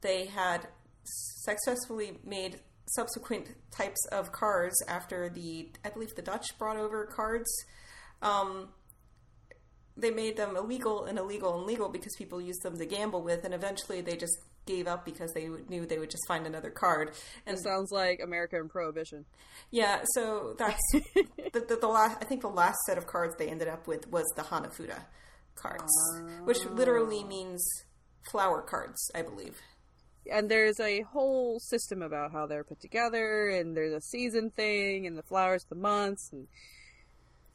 they had successfully made subsequent types of cards after the, I believe the Dutch brought over cards. Um, they made them illegal and illegal and legal because people used them to gamble with, and eventually they just gave up because they knew they would just find another card. And It sounds like America and Prohibition. yeah, so that's [laughs] the, the, the last. I think the last set of cards they ended up with was the Hanafuda cards, which literally ah. means flower cards, I believe. And there's a whole system about how they're put together, and there's a season thing, and the flowers, the months, and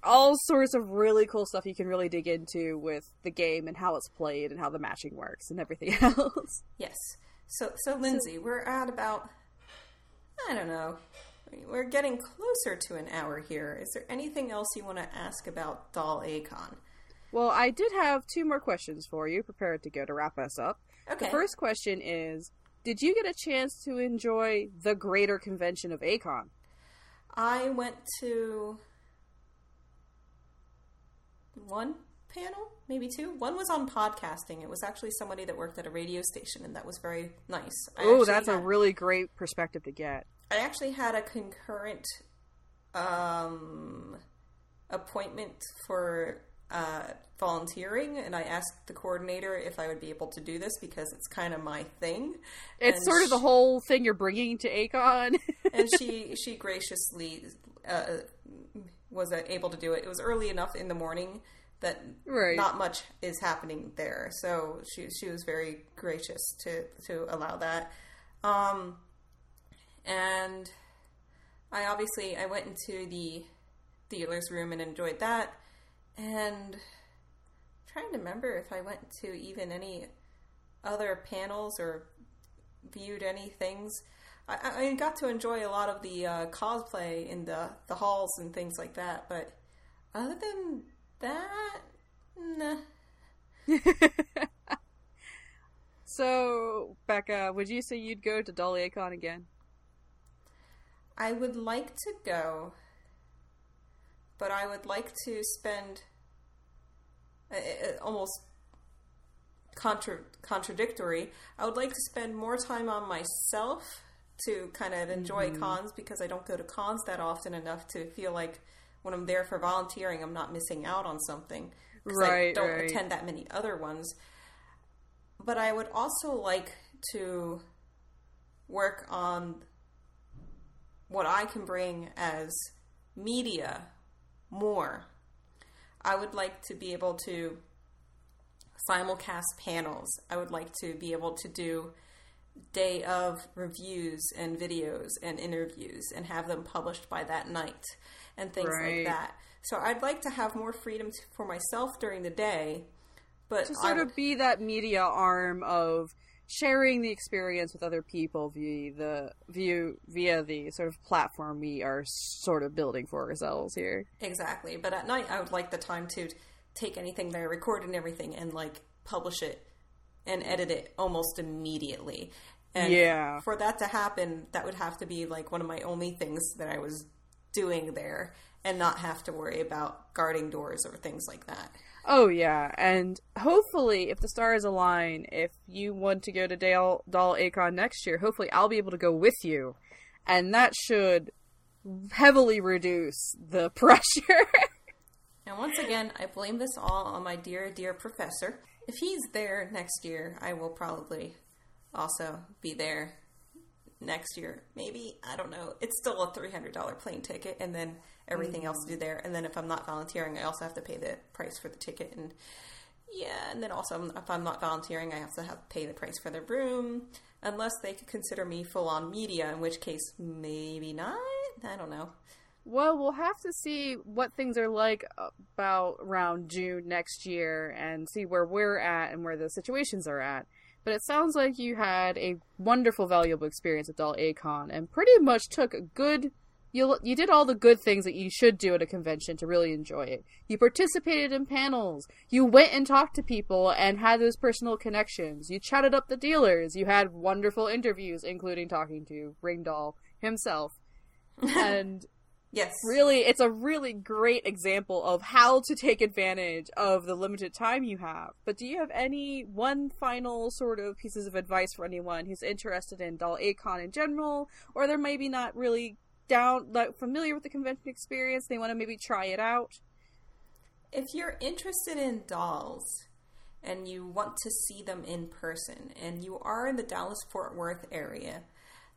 all sorts of really cool stuff you can really dig into with the game and how it's played and how the matching works and everything [laughs] else. Yes. So, so Lindsay, we're at about, I don't know, we're getting closer to an hour here. Is there anything else you want to ask about Doll A-Kon? Well, I did have two more questions for you prepared to go to wrap us up. Okay. The first question is Did you get a chance to enjoy the greater convention of A-Kon? I went to one panel, maybe two. One was on podcasting. It was actually somebody that worked at a radio station, and that was very nice. Oh, that's a really great perspective to get. I actually had a concurrent um, appointment for uh, volunteering, and I asked the coordinator if I would be able to do this because it's kind of my thing. It's And sort of the whole thing you're bringing to A-Kon. [laughs] and she she graciously uh, was uh, able to do it. It was early enough in the morning that Right. not much is happening there. So she she was very gracious to to allow that. Um, and I obviously I went into the dealer's room and enjoyed that. And trying to remember if I went to even any other panels or viewed any things. I, I got to enjoy a lot of the uh, cosplay in the the halls and things like that, but other than that, nah. [laughs] so, Becca, would you say you'd go to Doll A-Kon again? I would like to go, but I would like to spend uh, uh, almost contra- contradictory. I would like to spend more time on myself to kind of enjoy cons because I don't go to cons that often enough to feel like when I'm there for volunteering, I'm not missing out on something. 'Cause I Right, don't right. attend that many other ones. But I would also like to work on what I can bring as media more. I would like to be able to simulcast panels. I would like to be able to do day of reviews and videos and interviews and have them published by that night and things Right. like that. So I'd like to have more freedom to, for myself during the day, but To sort would- of be that media arm of sharing the experience with other people via the via via the sort of platform we are sort of building for ourselves here. Exactly. But at night, I would like the time to take anything that I record and everything and like publish it and edit it almost immediately. And Yeah. for that to happen, that would have to be like one of my only things that I was doing there and not have to worry about guarding doors or things like that. Oh yeah, and hopefully, if the stars align, if you want to go to Dale Doll A-Kon next year, hopefully I'll be able to go with you, and that should heavily reduce the [laughs] pressure. And once again, I blame this all on my dear, dear professor. If he's there next year, I will probably also be there next year. Maybe, I don't know. It's still a $300 plane ticket, and then everything else mm. to do there. And then if I'm not volunteering, I also have to pay the price for the ticket. And yeah, and then also if I'm not volunteering, I also have to pay the price for the room, unless they could consider me full on media, in which case, maybe not. I don't know. well, we'll have to see what things are like about around June next year, and see where we're at and where the situations are at. But it sounds like you had a wonderful, valuable experience at Doll A-Kon, and pretty much took a good you you did all the good things that you should do at a convention to really enjoy it. You participated in panels. You went and talked to people and had those personal connections. You chatted up the dealers. You had wonderful interviews, including talking to Ringdoll himself. [laughs] and Yes. really, it's a really great example of how to take advantage of the limited time you have. But do you have any one final sort of pieces of advice for anyone who's interested in Doll A-Kon in general, or they're maybe not really down like familiar with the convention experience? They want to maybe try it out. If you're interested in dolls and you want to see them in person and you are in the Dallas Fort Worth area,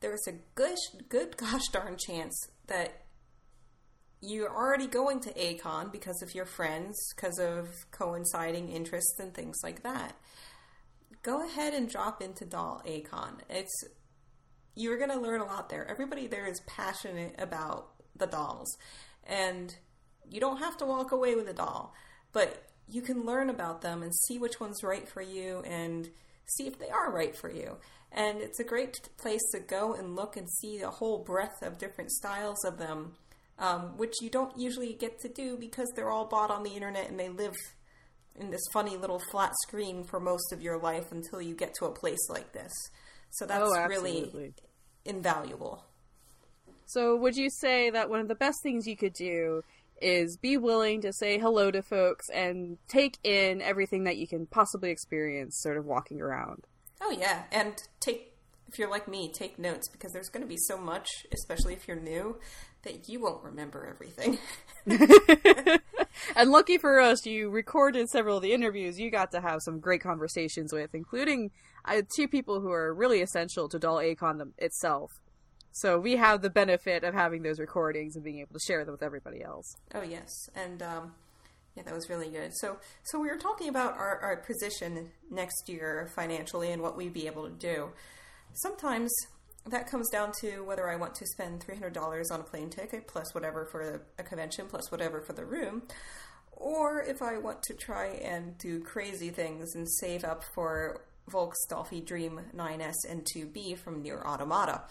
there's a good, good gosh darn chance that you're already going to A-Kon because of your friends, because of coinciding interests and things like that. Go ahead and drop into Doll A-Kon. It's you're going to learn a lot there. Everybody there is passionate about the dolls. And you don't have to walk away with a doll, but you can learn about them and see which one's right for you and see if they are right for you. And it's a great place to go and look and see a whole breadth of different styles of them, um, which you don't usually get to do because they're all bought on the internet and they live in this funny little flat screen for most of your life until you get to a place like this. So that's Oh, really invaluable. So, would you say that one of the best things you could do is be willing to say hello to folks and take in everything that you can possibly experience sort of walking around? Oh yeah, and take if you're like me, take notes because there's going to be so much, especially if you're new, that you won't remember everything. [laughs] and lucky for us, you recorded several of the interviews you got to have some great conversations with, including uh, two people who are really essential to Doll A-Kon them- itself. So we have the benefit of having those recordings and being able to share them with everybody else. oh yes, and um, Yeah, that was really good. So, so we were talking about our, our position next year financially and what we'd be able to do. Sometimes that comes down to whether I want to spend three hundred dollars on a plane ticket plus whatever for a convention plus whatever for the room, or if I want to try and do crazy things and save up for Volk's Dollfie Dream 9S and 2B from Nier Automata.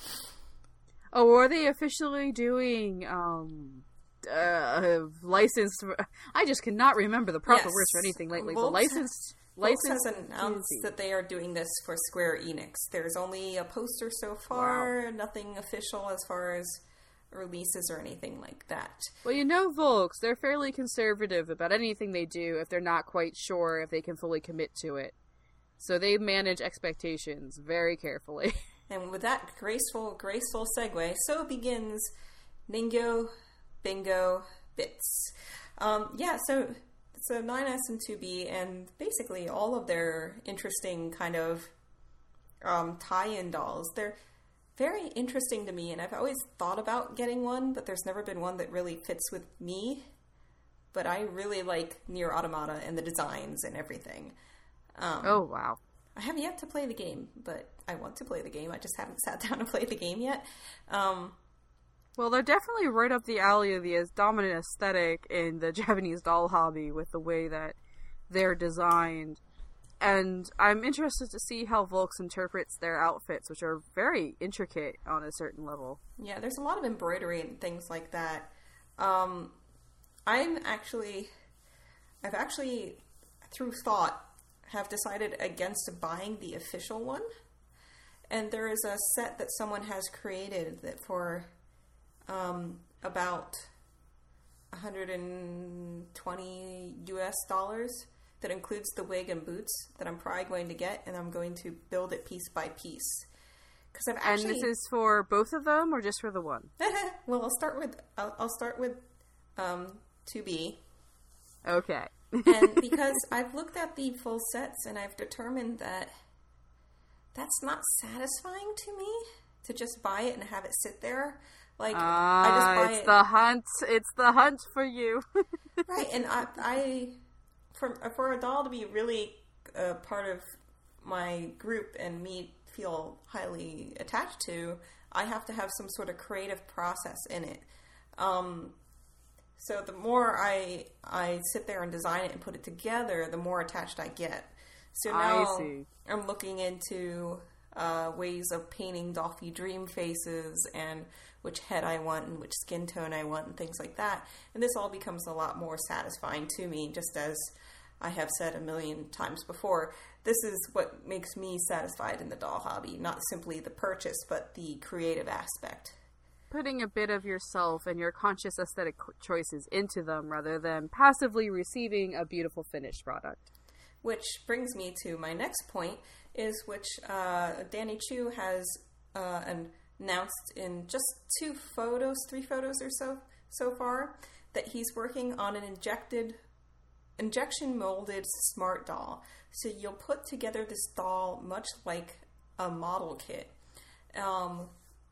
Oh, are they officially doing um uh licensed I just cannot remember the proper Yes. words for anything lately. the Volks- licensed Licensed has announced that they are doing this for Square Enix. There's only a poster so far, nothing official as far as releases or anything like that. Well, you know, Volks, they're fairly conservative about anything they do if they're not quite sure if they can fully commit to it. So they manage expectations very carefully. [laughs] And with that graceful, graceful segue, so begins Ningo Bingo Bits. Um, yeah, so so 9S and 2B, and basically all of their interesting kind of um, tie-in dolls. They're very interesting to me, and I've always thought about getting one, but there's never been one that really fits with me. But I really like Nier Automata and the designs and everything. Um, oh, wow. I have yet to play the game, but I want to play the game. I just haven't [laughs] sat down to play the game yet. Um, Well, they're definitely right up the alley of the dominant aesthetic in the [laughs] Japanese doll hobby with the way that they're designed. And I'm interested to see how Volks interprets their outfits, which are very intricate on a certain level. yeah, there's a lot of embroidery and things like that. Um, I'm actually, I've actually, through thought, have decided against buying the official one. And there is a set that someone has created that for um, about 120 US dollars that includes the wig and boots that I'm probably going to get, and I'm going to build it piece by piece. Because I've And this is for both of them or just for the one? [laughs] well, I'll start with I'll, I'll start with um, 2B, Okay. [laughs] and [laughs] because I've looked at the full sets and I've determined that that's not satisfying to me to just buy it and have it sit there. Like I Ah, just buy it's it, the hunt. It's the hunt for you. [laughs] right? And I, I for for a doll to be really a part of my group and me feel highly attached to, I have to have some sort of creative process in it. Um, so the more I I sit there and design it and put it together, the more attached I get. So now. I'm looking into uh, ways of painting Dollfie dream faces and which head I want and which skin tone I want and things like that. And this all becomes a lot more satisfying to me, just as I have said a million times before. This is what makes me satisfied in the doll hobby, not simply the purchase, but the creative aspect. Putting a bit of yourself and your conscious aesthetic choices into them rather than passively receiving a beautiful finished product. Which brings me to my next point, is which uh, Danny Choo has uh, an- announced in just two photos, three photos or so so far, that he's working on an injected, injection molded smart doll. So you'll put together this doll much like a model kit. Um,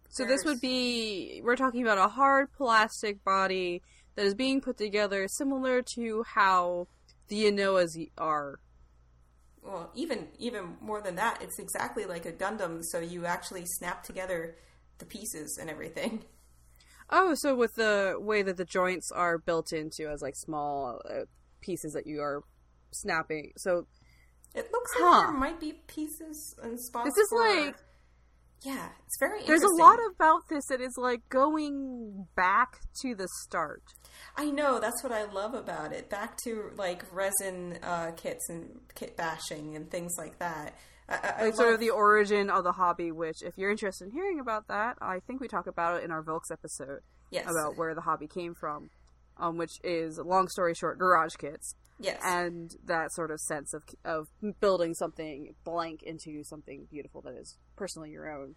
So this would be we're talking about a hard plastic body that is being put together similar to how the Inoas are. well, even even more than that, it's exactly like a Gundam. So you actually snap together the pieces and everything. [laughs] Oh, so with the way that the joints are built into as like small uh, pieces that you are snapping. So It looks Huh. like there might be pieces and spots. This is for- like- yeah, it's very. there's a lot about this that is like going back to the start. I know that's what I love about it. Back to like resin uh, kits and kit bashing and things like that. I, I, Like sort of the origin of the hobby, which if you're interested in hearing about that, I think we talk about it in our Volks episode. yes, about where the hobby came from, um, which is long story short, garage kits, yes, and that sort of sense of of building something blank into something beautiful that is personally your own.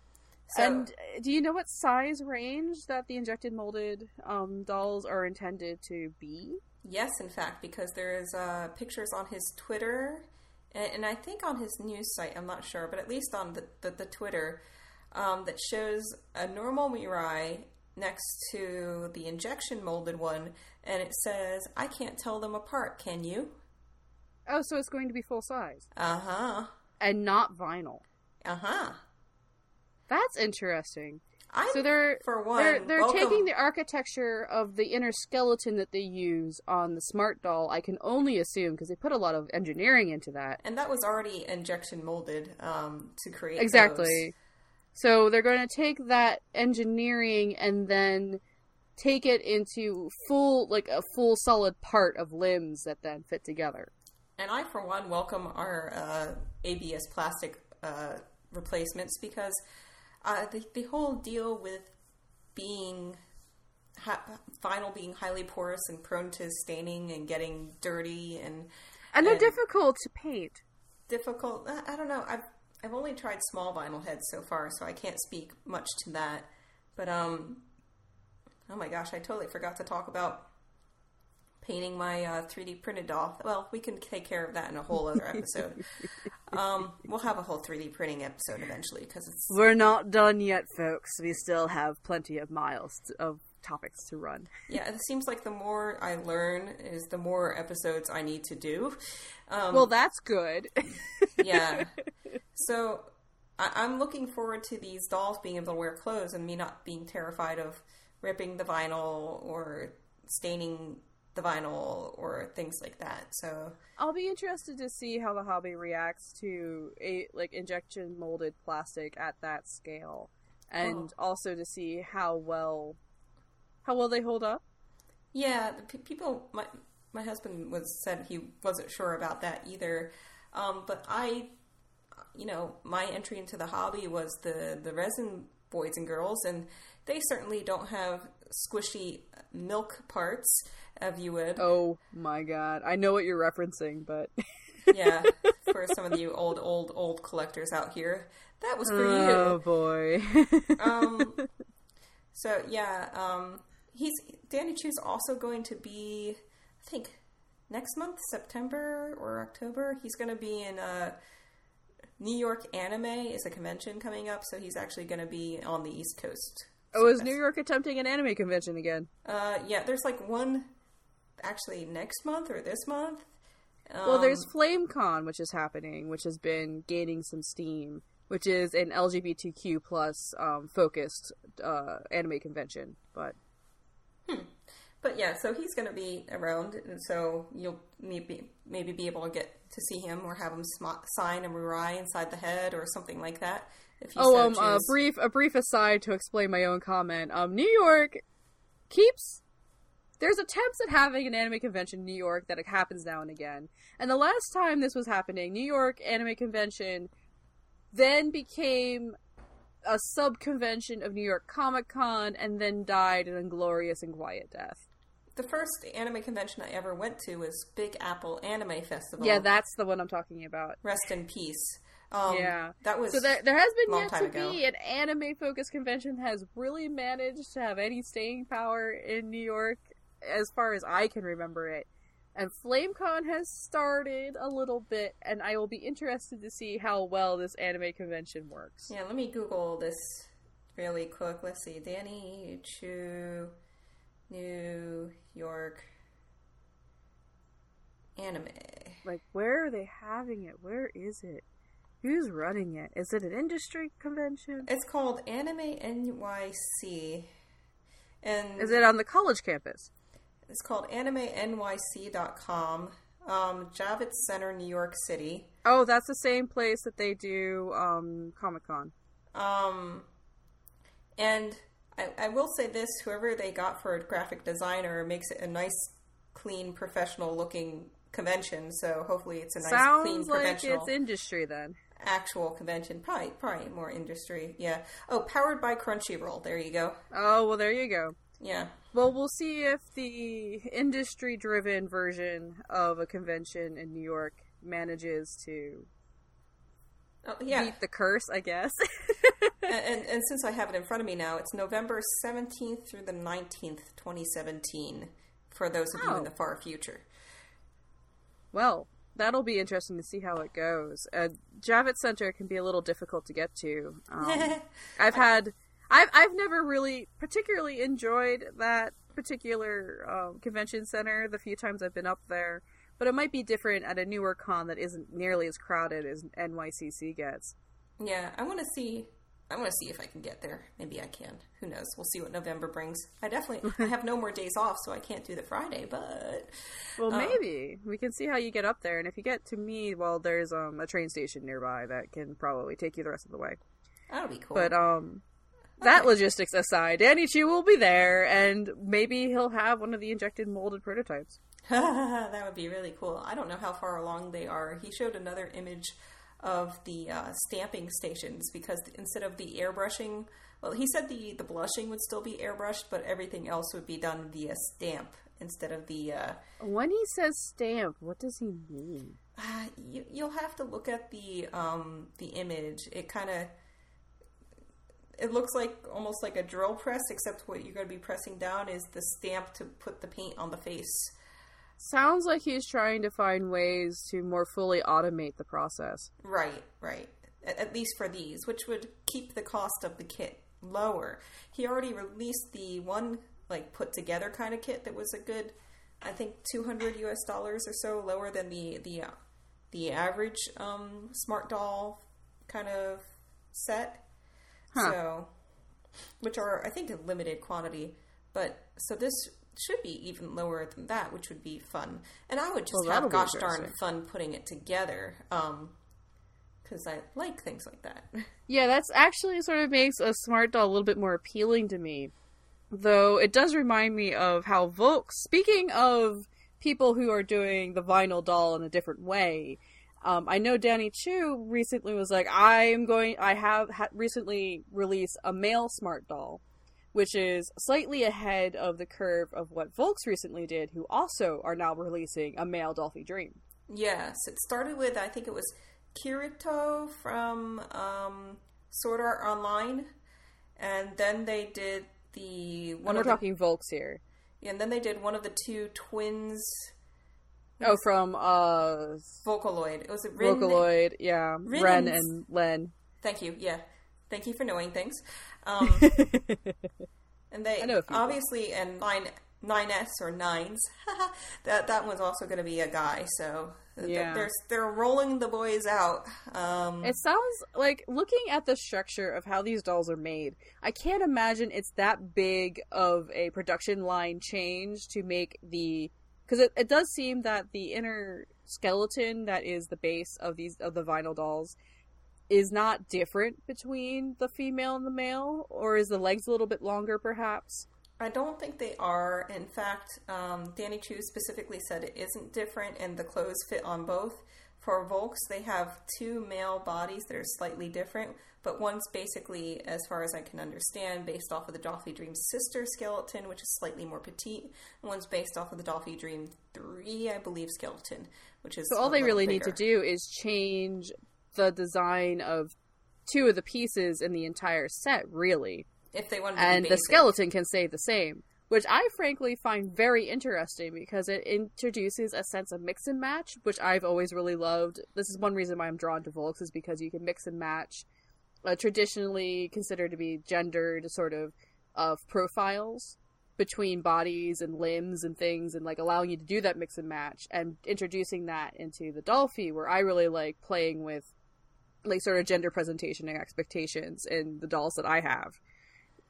So- and uh, do you know what size range that the injected molded um, dolls are intended to be? yes. In fact, because there's uh, pictures on his Twitter, and, and I think on his news site. I'm not sure, but at least on the the, the Twitter um, that shows a normal Mirai next to the injection molded one, and it says, "I can't tell them apart. Can you?" Oh, so it's going to be full size Uh huh. and not vinyl. Uh huh. That's interesting. I So they're for one they're they're welcome- taking the architecture of the inner skeleton that they use on the smart doll. I can only assume because they put a lot of engineering into that. and that was already injection molded um, to create Exactly. So they're going to take that engineering and then take it into full like a full solid part of limbs that then fit together. And I, for one, welcome our uh, ABS plastic uh, replacements because uh, the, the whole deal with being ha- vinyl being highly porous and prone to staining and getting dirty and And they're And- difficult to paint. difficult. I I don't know. I've I've only tried small vinyl heads so far, so I can't speak much to that. But um, oh my gosh, I totally forgot to talk about painting my uh, 3D printed doll. Well, we can take care of that in a whole other [laughs] episode. um, we'll have a whole 3D printing episode eventually because it's We're not done yet, folks. We still have plenty of miles to, of topics to run. [laughs] yeah. It seems like the more I learn is the more episodes I need to do. Um, Well, that's good. [laughs] yeah. So I- I'm looking forward to these dolls being able to wear clothes and me not being terrified of ripping the vinyl or staining the vinyl or things like that. So I'll be interested to see how the hobby reacts to a like injection molded plastic at that scale, and also to see how well how well they hold up. yeah, the pe- people. My my husband was said he wasn't sure about that either. Um, but I, you know, my entry into the hobby was the the resin boys and girls, and they certainly don't have squishy milk parts as you would. Oh my god, I know what you're referencing, but [laughs] yeah, for some of you old, old, old collectors out here, that was for oh boy. [laughs] Um, so yeah, um, he's Danny Choo's also going to be, I think, next month, September or October. He's going to be in uh, New York Anime is a convention coming up, so he's actually going to be on the East Coast. oh, is New York attempting an anime convention again? Uh, yeah, there's like one actually next month or this month. Well, there's Um, FlameCon, which is happening, which has been gaining some steam, which is an LGBTQ plus um, focused uh, anime convention. But But yeah, so he's going to be around, and so you'll maybe maybe be able to get to see him or have him sm- sign a Mirai inside the head or something like that. If you oh, um, a brief a brief aside to explain my own comment. Um, New York keeps there's attempts at having an anime convention in New York that happens now and again. And the last time this was happening, New York Anime Convention then became a sub convention of New York Comic Con and then died an inglorious and quiet death. the first anime convention I ever went to was Big Apple Anime Festival. Yeah, that's the one I'm talking about. rest in peace. Um, yeah. that was So there, there has been yet to ago. be an anime focused convention that has really managed to have any staying power in New York as far as I can remember it. And FlameCon has started a little bit, and I will be interested to see how well this anime convention works. Yeah, let me Google this really quick. Let's see. Danny Choo, New York anime. Like, where are they having it? Where is it? Who's running it? Is it an industry convention? It's called Anime NYC. And Is it on the college campus? It's called animenyc.com. Um, Javits Center, New York City. Oh, that's the same place that they do um, Comic Con. Um, and I, I will say this whoever they got for a graphic designer makes it a nice, clean, professional looking convention. So hopefully it's a nice, clean, Sounds like professional, it's industry then. actual convention. Probably, probably more industry. Yeah. Oh, powered by Crunchyroll. There you go. Oh, well, there you go. Yeah. Well, we'll see if the industry driven version of a convention in New York manages to Oh, yeah. beat the curse, I guess. and, [laughs] and, and since I have it in front of me now, it's November 17th through the 19th, 2017, for those of you Oh. in the far future. well, that'll be interesting to see how it goes. Uh, Javits Center can be a little difficult to get to. Um, [laughs] I've had I've I've never really particularly enjoyed that particular um, convention center. The few times I've been up there, but it might be different at a newer con that isn't nearly as crowded as NYCC gets. Yeah, I want to see. I want to see if I can get there. Maybe I can. Who knows? We'll see what November brings. I definitely I have no more days off, so I can't do the Friday. But well, um, maybe we can see how you get up there, and if you get to me, well, there's um a train station nearby that can probably take you the rest of the way. That'll be cool. But um, that logistics aside, Danny Choo will be there, and maybe he'll have one of the injected molded prototypes. [laughs] that would be really cool. I don't know how far along they are. He showed another image of the uh, stamping stations because instead of the airbrushing, well, he said the the blushing would still be airbrushed, but everything else would be done via stamp instead of the. Uh, when he says stamp, what does he mean? Uh, you, you'll have to look at the um, the image. It kind of it looks like almost like a drill press, except what you're going to be pressing down is the stamp to put the paint on the face. Sounds like he's trying to find ways to more fully automate the process. Right, right. At, least for these, which would keep the cost of the kit lower. He already released the one like put together kind of kit that was a good, I think, two hundred U.S. dollars or so lower than the the uh, the average um, smart doll kind of set. Huh. So, which are I think a limited quantity, but so this should be even lower than that, which would be fun. And I would just well, have gosh darn fun putting it together. Um, because I like things like that. [laughs] Yeah, that's actually sort of makes a smart doll a little bit more appealing to me. Though it does remind me of how Volks, speaking of people who are doing the vinyl doll in a different way, um, I know Danny Choo recently was like, I am going, I have ha- recently released a male smart doll which is slightly ahead of the curve of what Volks recently did, who also are now releasing a male Dollfie Dream. Yes, it started with I think it was Kirito from um, Sword Art Online, and then they did the one. And we're talking the, Volks here. Yeah, and then they did one of the two twins. Oh, from uh Vocaloid. It was a Rin, Vocaloid, yeah. Rin, Ren and Len. Thank you. Yeah. Thank you for knowing things. [laughs] Um, and they obviously and nine nine S or nines. [laughs] that that one's also going to be a guy. So yeah. they're they're rolling the boys out. Um, it sounds like looking at the structure of how these dolls are made. I can't imagine it's that big of a production line change to make the because it, it does seem that the inner skeleton that is the base of these of the vinyl dolls is not different between the female and the male, or is the legs a little bit longer, perhaps? I don't think they are. In fact, um, Danny Choo specifically said it isn't different, and the clothes fit on both. For Volks, they have two male bodies that are slightly different, but one's basically, as far as I can understand, based off of the Dollfie Dream sister skeleton, which is slightly more petite, and one's based off of the Dollfie Dream 3, I believe, skeleton, which is. So all they really bigger. need to do is change the design of two of the pieces in the entire set, really. If they want and the skeleton can stay the same, which I frankly find very interesting because it introduces a sense of mix and match, which I've always really loved. This is one reason why I'm drawn to Volks is because you can mix and match uh, traditionally considered to be gendered sort of of profiles between bodies and limbs and things and like allowing you to do that mix and match and introducing that into the Dollfie where I really like playing with like sort of gender presentation and expectations in the dolls that I have.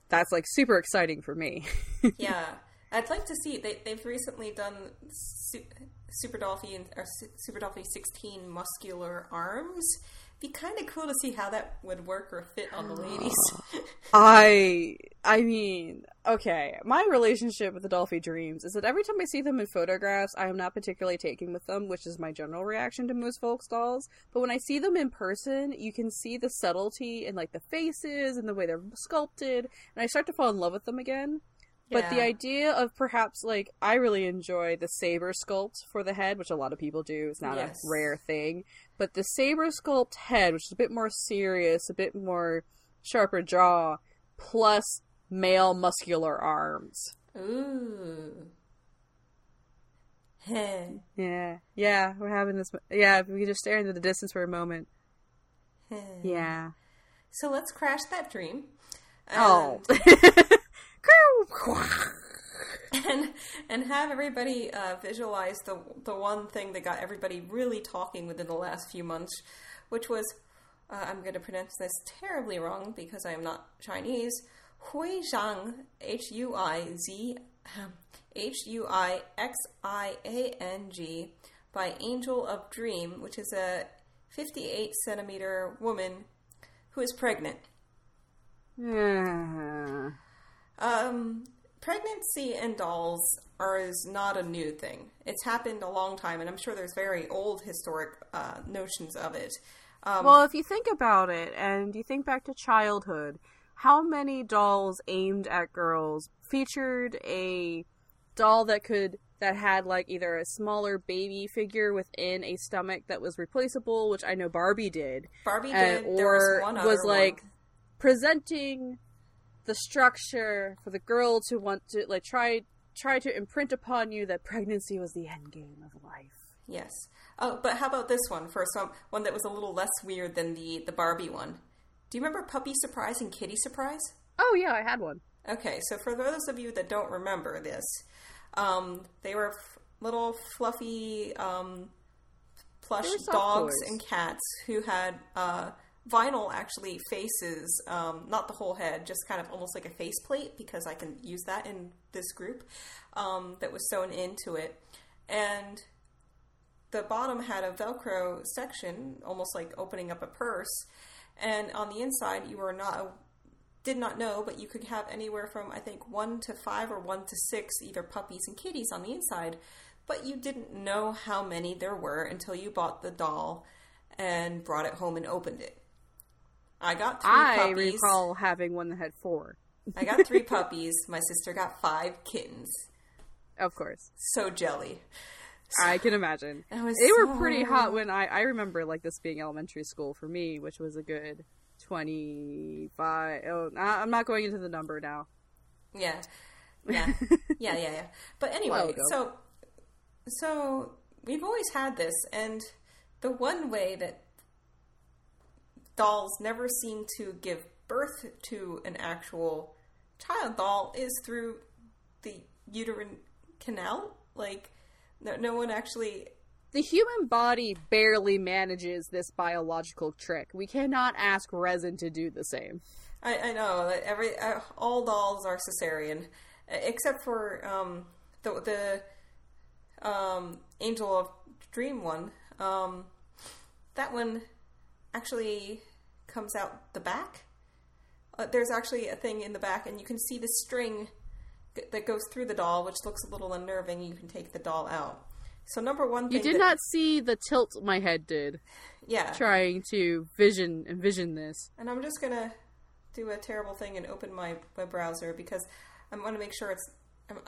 That's like super exciting for me. [laughs] yeah, I'd like to see. They they've recently done Super Dollfie or Super Dollfie sixteen muscular arms, be kind of cool to see how that would work or fit on the oh. ladies. [laughs] I I mean, okay, my relationship with the Dollfie Dreams is that every time I see them in photographs, I am not particularly taken with them, which is my general reaction to most Volks dolls. But when I see them in person, you can see the subtlety in like the faces and the way they're sculpted, and I start to fall in love with them again. But the idea of perhaps like I really enjoy the saber sculpt for the head, which a lot of people do. It's not yes. a rare thing. But the saber sculpt head, which is a bit more serious, a bit more sharper jaw, plus male muscular arms. Ooh. [laughs] yeah. Yeah, we're having this yeah, we can just stare into the distance for a moment. [laughs] yeah. So let's crash that dream. Oh. Um, [laughs] and and have everybody uh, visualize the the one thing that got everybody really talking within the last few months, which was uh, I'm going to pronounce this terribly wrong because I am not Chinese. Hui Zhang, H U I Z H U I X I A N G, by Angel of Dream, which is a 58 centimeter woman who is pregnant. Um, pregnancy and dolls are is not a new thing. It's happened a long time, and I'm sure there's very old historic uh, notions of it. Um, well, if you think about it, and you think back to childhood, how many dolls aimed at girls featured a doll that could that had like either a smaller baby figure within a stomach that was replaceable, which I know Barbie did. Barbie did, uh, or was, was like one. presenting the structure for the girl to want to like try try to imprint upon you that pregnancy was the end game of life. Yes. Oh, but how about this one first? One, one that was a little less weird than the the Barbie one. Do you remember Puppy Surprise and Kitty Surprise? Oh yeah, I had one. Okay, so for those of you that don't remember this, um, they were f- little fluffy um, plush dogs toys. and cats who had uh, vinyl actually faces, um, not the whole head, just kind of almost like a faceplate because I can use that in this group um, that was sewn into it. And the bottom had a Velcro section, almost like opening up a purse. And on the inside, you were not did not know, but you could have anywhere from I think one to five or one to six either puppies and kitties on the inside. But you didn't know how many there were until you bought the doll and brought it home and opened it. I got three I puppies. recall having one that had four. I got three [laughs] puppies. My sister got five kittens. Of course. So jelly. I can imagine. It was they so... were pretty hot when I I remember like this being elementary school for me, which was a good 25 oh i'm not going into the number now yeah yeah [laughs] yeah yeah yeah but anyway so so we've always had this and the one way that dolls never seem to give birth to an actual child doll is through the uterine canal like no, no one actually the human body barely manages this biological trick. We cannot ask resin to do the same. I, I know that every uh, all dolls are cesarean, except for um, the the um, Angel of Dream one. Um, that one actually comes out the back. Uh, there's actually a thing in the back, and you can see the string that goes through the doll, which looks a little unnerving. You can take the doll out. So number one, you did that, not see the tilt my head did. Yeah, trying to vision envision this. And I'm just gonna do a terrible thing and open my web browser because I want to make sure it's.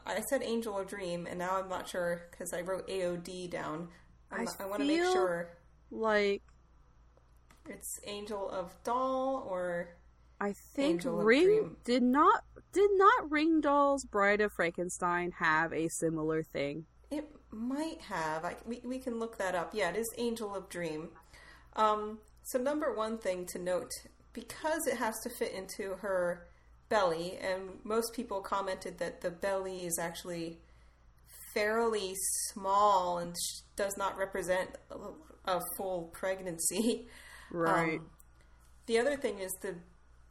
I said Angel or Dream, and now I'm not sure because I wrote AOD down. I'm, I, I want to make sure, like it's Angel of Doll or I think Angel Ring did not did not Ringdoll's Bride of Frankenstein have a similar thing. It might have. I, we, we can look that up. Yeah, it is Angel of Dream. Um, so, number one thing to note because it has to fit into her belly, and most people commented that the belly is actually fairly small and does not represent a full pregnancy. [laughs] Right. Um, the other thing is the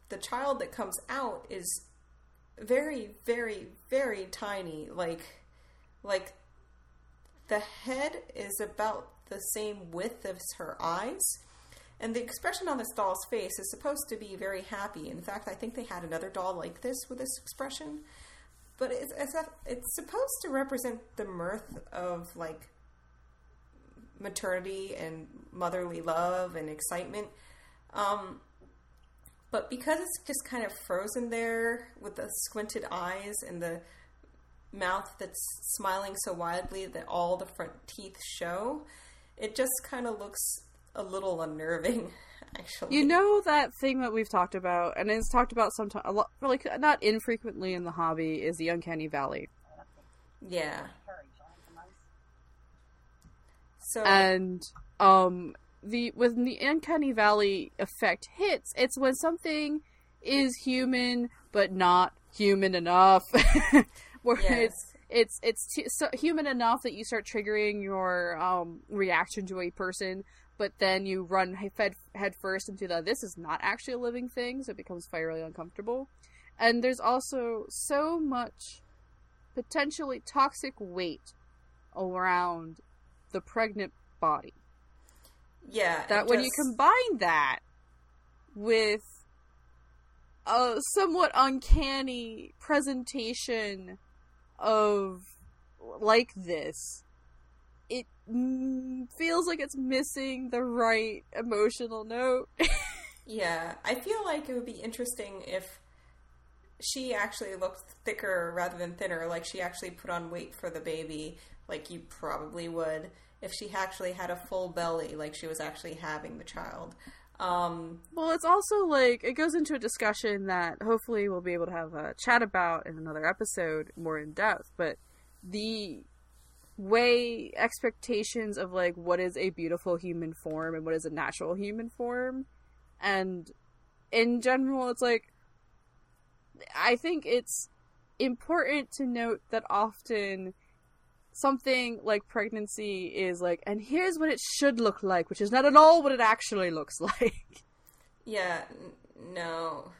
the child that comes out is very, very, very tiny. Like, like the head is about the same width as her eyes. And the expression on this doll's face is supposed to be very happy. In fact, I think they had another doll like this with this expression. But it's, it's, it's supposed to represent the mirth of like maternity and motherly love and excitement. Um, but because it's just kind of frozen there with the squinted eyes and the mouth that's smiling so widely that all the front teeth show, it just kind of looks a little unnerving. [laughs] Actually, you know that thing that we've talked about, and it's talked about sometimes, a lot, like not infrequently in the hobby, is the uncanny valley. Yeah. So and um the when the uncanny valley effect hits, it's when something is human but not human enough. [laughs] Where Yes. it's it's it's t- so human enough that you start triggering your um, reaction to a person, but then you run head head first into the this is not actually a living thing, so it becomes fairly uncomfortable. And there's also so much potentially toxic weight around the pregnant body Yeah. that when you combine that with a somewhat uncanny presentation of like this it feels like it's missing the right emotional note [laughs] Yeah, I feel like it would be interesting if she actually looked thicker rather than thinner, like she actually put on weight for the baby, like you probably would if she actually had a full belly, like she was actually having the child. Um, well it's also like it goes into a discussion that hopefully we'll be able to have a chat about in another episode more in depth but the way expectations of like what is a beautiful human form and what is a natural human form and in general it's like i think it's important to note that often something like pregnancy is like and here's what it should look like which is not at all what it actually looks [laughs] like yeah, n- no.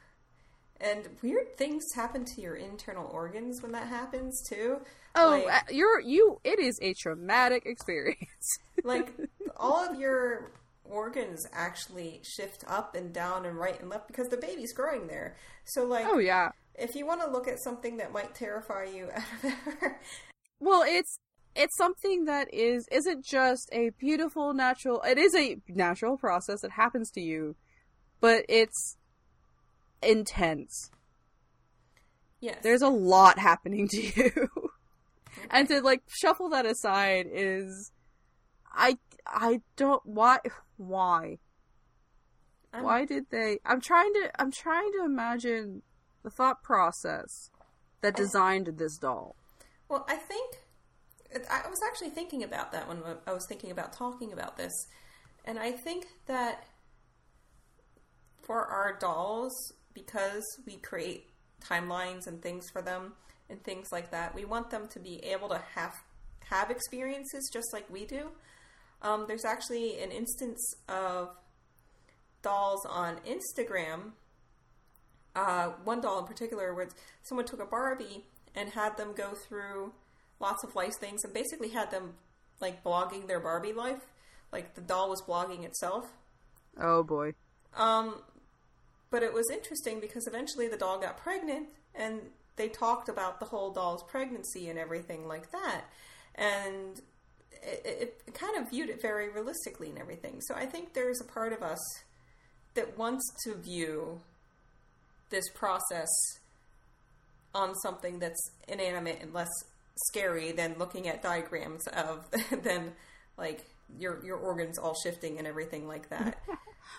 And weird things happen to your internal organs when that happens too. oh Like- uh, you're you it is a traumatic experience [laughs] like all of your organs actually shift up and down and right and left because the baby's growing there. So like oh yeah if you want to look at something that might terrify you [laughs] out of there, Well, it's it's something that is isn't just a beautiful natural. It is a natural process that happens to you, but it's intense. yes. There's a lot happening to you. [laughs] and to like shuffle that aside is I I don't why why I'm- why did they I'm trying to I'm trying to imagine the thought process that designed this doll. Well, I think I was actually thinking about that when I was thinking about talking about this, and I think that for our dolls, because we create timelines and things for them and things like that, we want them to be able to have have experiences just like we do. Um, there's actually an instance of dolls on Instagram uh, one doll in particular where someone took a Barbie and had them go through lots of life things and basically had them like blogging their Barbie life. Like the doll was blogging itself. Oh boy. Um, but it was interesting because eventually the doll got pregnant and they talked about the whole doll's pregnancy and everything like that. And it, it, it kind of viewed it very realistically and everything. So I think there's a part of us that wants to view this process on something that's inanimate and less scary than looking at diagrams of [laughs] than like your your organs all shifting and everything like that. [laughs]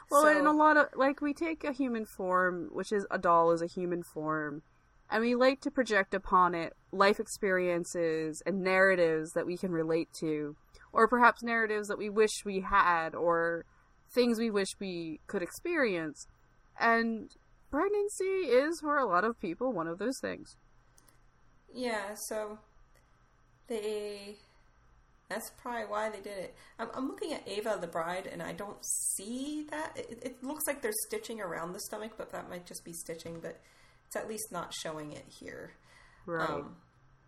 Well, So- in a lot of like we take a human form, which is a doll is a human form, and we like to project upon it life experiences and narratives that we can relate to, or perhaps narratives that we wish we had, or things we wish we could experience. And pregnancy is for a lot of people one of those things. Yeah, so they. That's probably why they did it. I'm, I'm looking at Ava the Bride, and I don't see that. It, it looks like they're stitching around the stomach, but that might just be stitching. But it's at least not showing it here. Right. Um,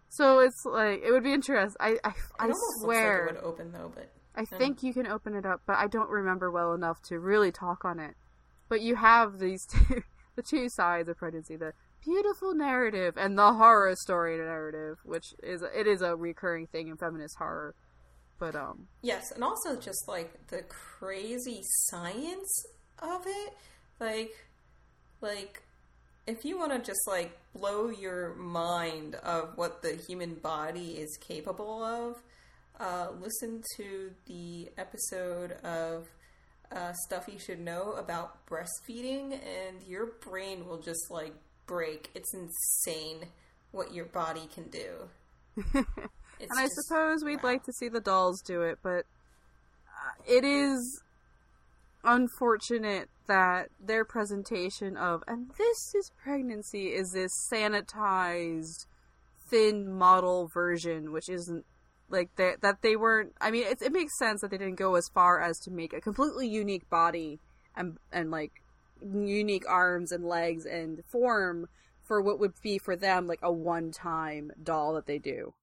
so it's like it would be interesting. I I, I swear. like it would open though, but I think you can open it up, but I don't remember well enough to really talk on it. But you have these [laughs] two, the two sides of pregnancy: the beautiful narrative and the horror story narrative, which is it is a recurring thing in feminist horror. But um, Yes, and also just like the crazy science of it. Like like if you want to just like blow your mind of what the human body is capable of, uh, listen to the episode of uh, stuff you should know about breastfeeding, and your brain will just like break. It's insane what your body can do. [laughs] And I suppose we'd wow. like to see the dolls do it, but uh, it is unfortunate that their presentation of and this is pregnancy is this sanitized thin model version which isn't like that that they weren't i mean it, it makes sense that they didn't go as far as to make a completely unique body and and like unique arms and legs and form for what would be for them like a one-time doll that they do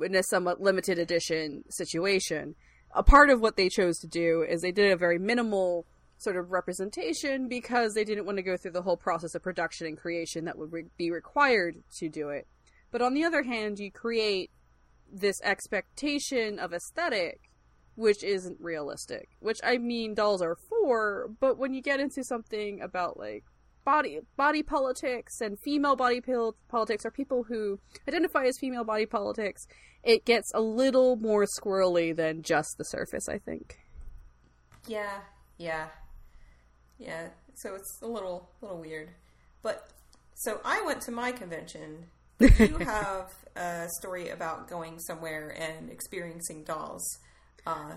in a somewhat limited edition situation a part of what they chose to do is they did a very minimal sort of representation because they didn't want to go through the whole process of production and creation that would re- be required to do it. But on the other hand, you create this expectation of aesthetic which isn't realistic. Which I mean dolls are for, but when you get into something about like body body politics and female body pil- politics or people who identify as female body politics, it gets a little more squirrely than just the surface, I think. Yeah, yeah. Yeah, so it's a little little weird. But so I went to my convention. you [laughs] have a story about going somewhere and experiencing dolls. Uh,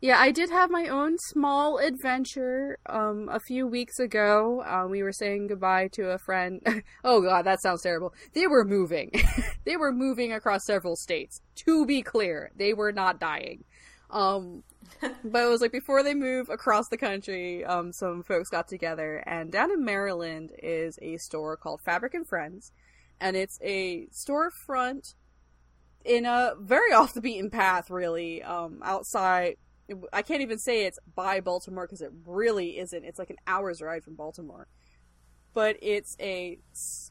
yeah, I did have my own small adventure um, a few weeks ago. Uh, we were saying goodbye to a friend. [laughs] oh god, that sounds terrible. They were moving. [laughs] they were moving across several states. To be clear, they were not dying. Um, [laughs] but it was like before they move across the country, um, some folks got together, and down in Maryland is a store called Fabric and Friends, and it's a storefront in a very [laughs] off the beaten path, really, um, outside. I can't even say it's by Baltimore because it really isn't. It's like an hour's ride from Baltimore. But it's a s-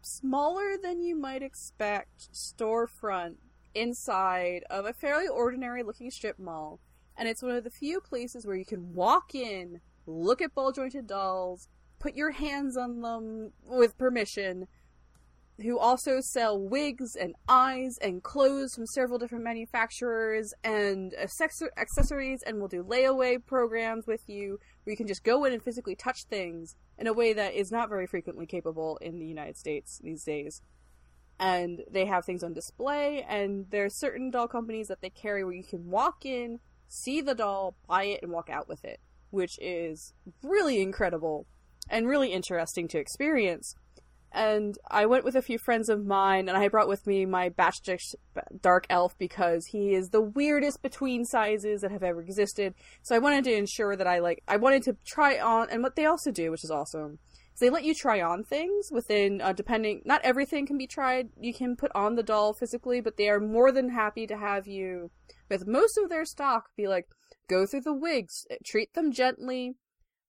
smaller than you might expect storefront inside of a fairly ordinary looking strip mall. And it's one of the few places where you can walk in, look at ball jointed dolls, put your hands on them with permission, who also sell wigs and eyes and clothes from several different manufacturers and accessories and will do layaway programs with you where you can just go in and physically touch things in a way that is not very frequently capable in the United States these days. And they have things on display and there are certain doll companies that they carry where you can walk in, see the doll, buy it and walk out with it, which is really incredible and really interesting to experience and I went with a few friends of mine, and I brought with me my Batch Dark Elf because he is the weirdest between sizes that have ever existed. So I wanted to ensure that I like I wanted to try on, and what they also do, which is awesome, is they let you try on things within uh, depending. Not everything can be tried. You can put on the doll physically, but they are more than happy to have you with most of their stock be like go through the wigs, treat them gently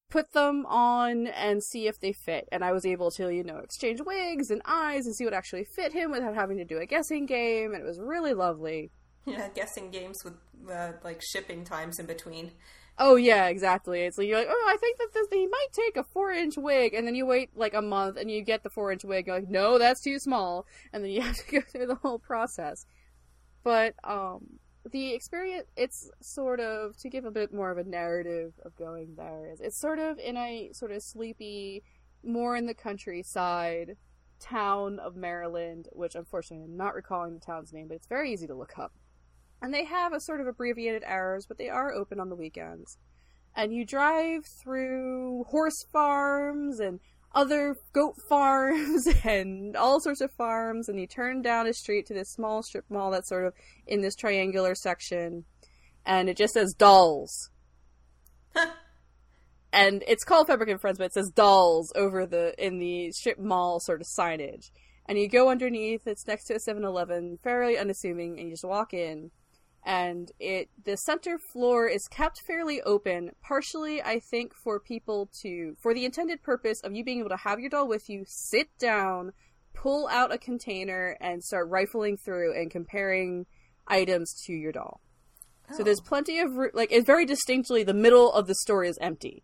put them on and see if they fit. And I was able to, you know, exchange wigs and eyes and see what actually fit him without having to do a guessing game. And it was really lovely. Yeah, guessing games with uh, like shipping times in between. Oh yeah, exactly. It's like you're like, oh, I think that this he might take a four inch wig, and then you wait like a month and you get the four inch wig. You're like, no, that's too small, and then you [laughs] have to go through the whole process. But um, the experience it's sort of to give a bit more of a narrative of going there is it's sort of in a sort of sleepy more in the countryside town of Maryland which unfortunately I'm not recalling the town's name but it's very easy to look up. And they have a sort of abbreviated hours but they are open on the weekends. And you drive through horse farms and other goat farms [laughs] and all sorts of farms, and you turn down a street to this small strip mall that's sort of in this triangular section, and it just says dolls. [laughs] and it's called Fabric and Friends, but it says dolls over the in the strip mall sort of signage. And you go underneath, it's next to a 7 Eleven, fairly unassuming, and you just walk in and it the center floor is kept fairly open partially i think for people to for the intended purpose of you being able to have your doll with you sit down pull out a container and start rifling through and comparing items to your doll oh. so there's oh. plenty of like it's very distinctly the middle of the store is empty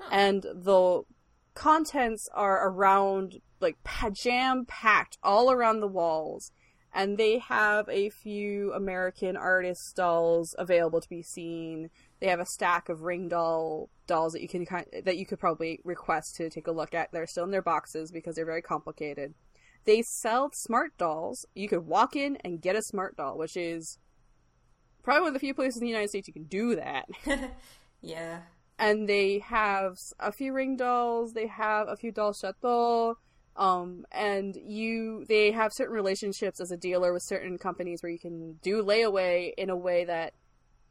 huh. and the contents are around like jam packed all around the walls and they have a few American artist dolls available to be seen. They have a stack of Ringdoll dolls that you can that you could probably request to take a look at. They're still in their boxes because they're very complicated. They sell smart dolls. You could walk in and get a smart doll, which is probably one of the few places in the United States you can do that. [laughs] yeah. and they have a few Ringdolls. They have a few doll chateau. Um, and you, they have certain relationships as a dealer with certain companies where you can do layaway in a way that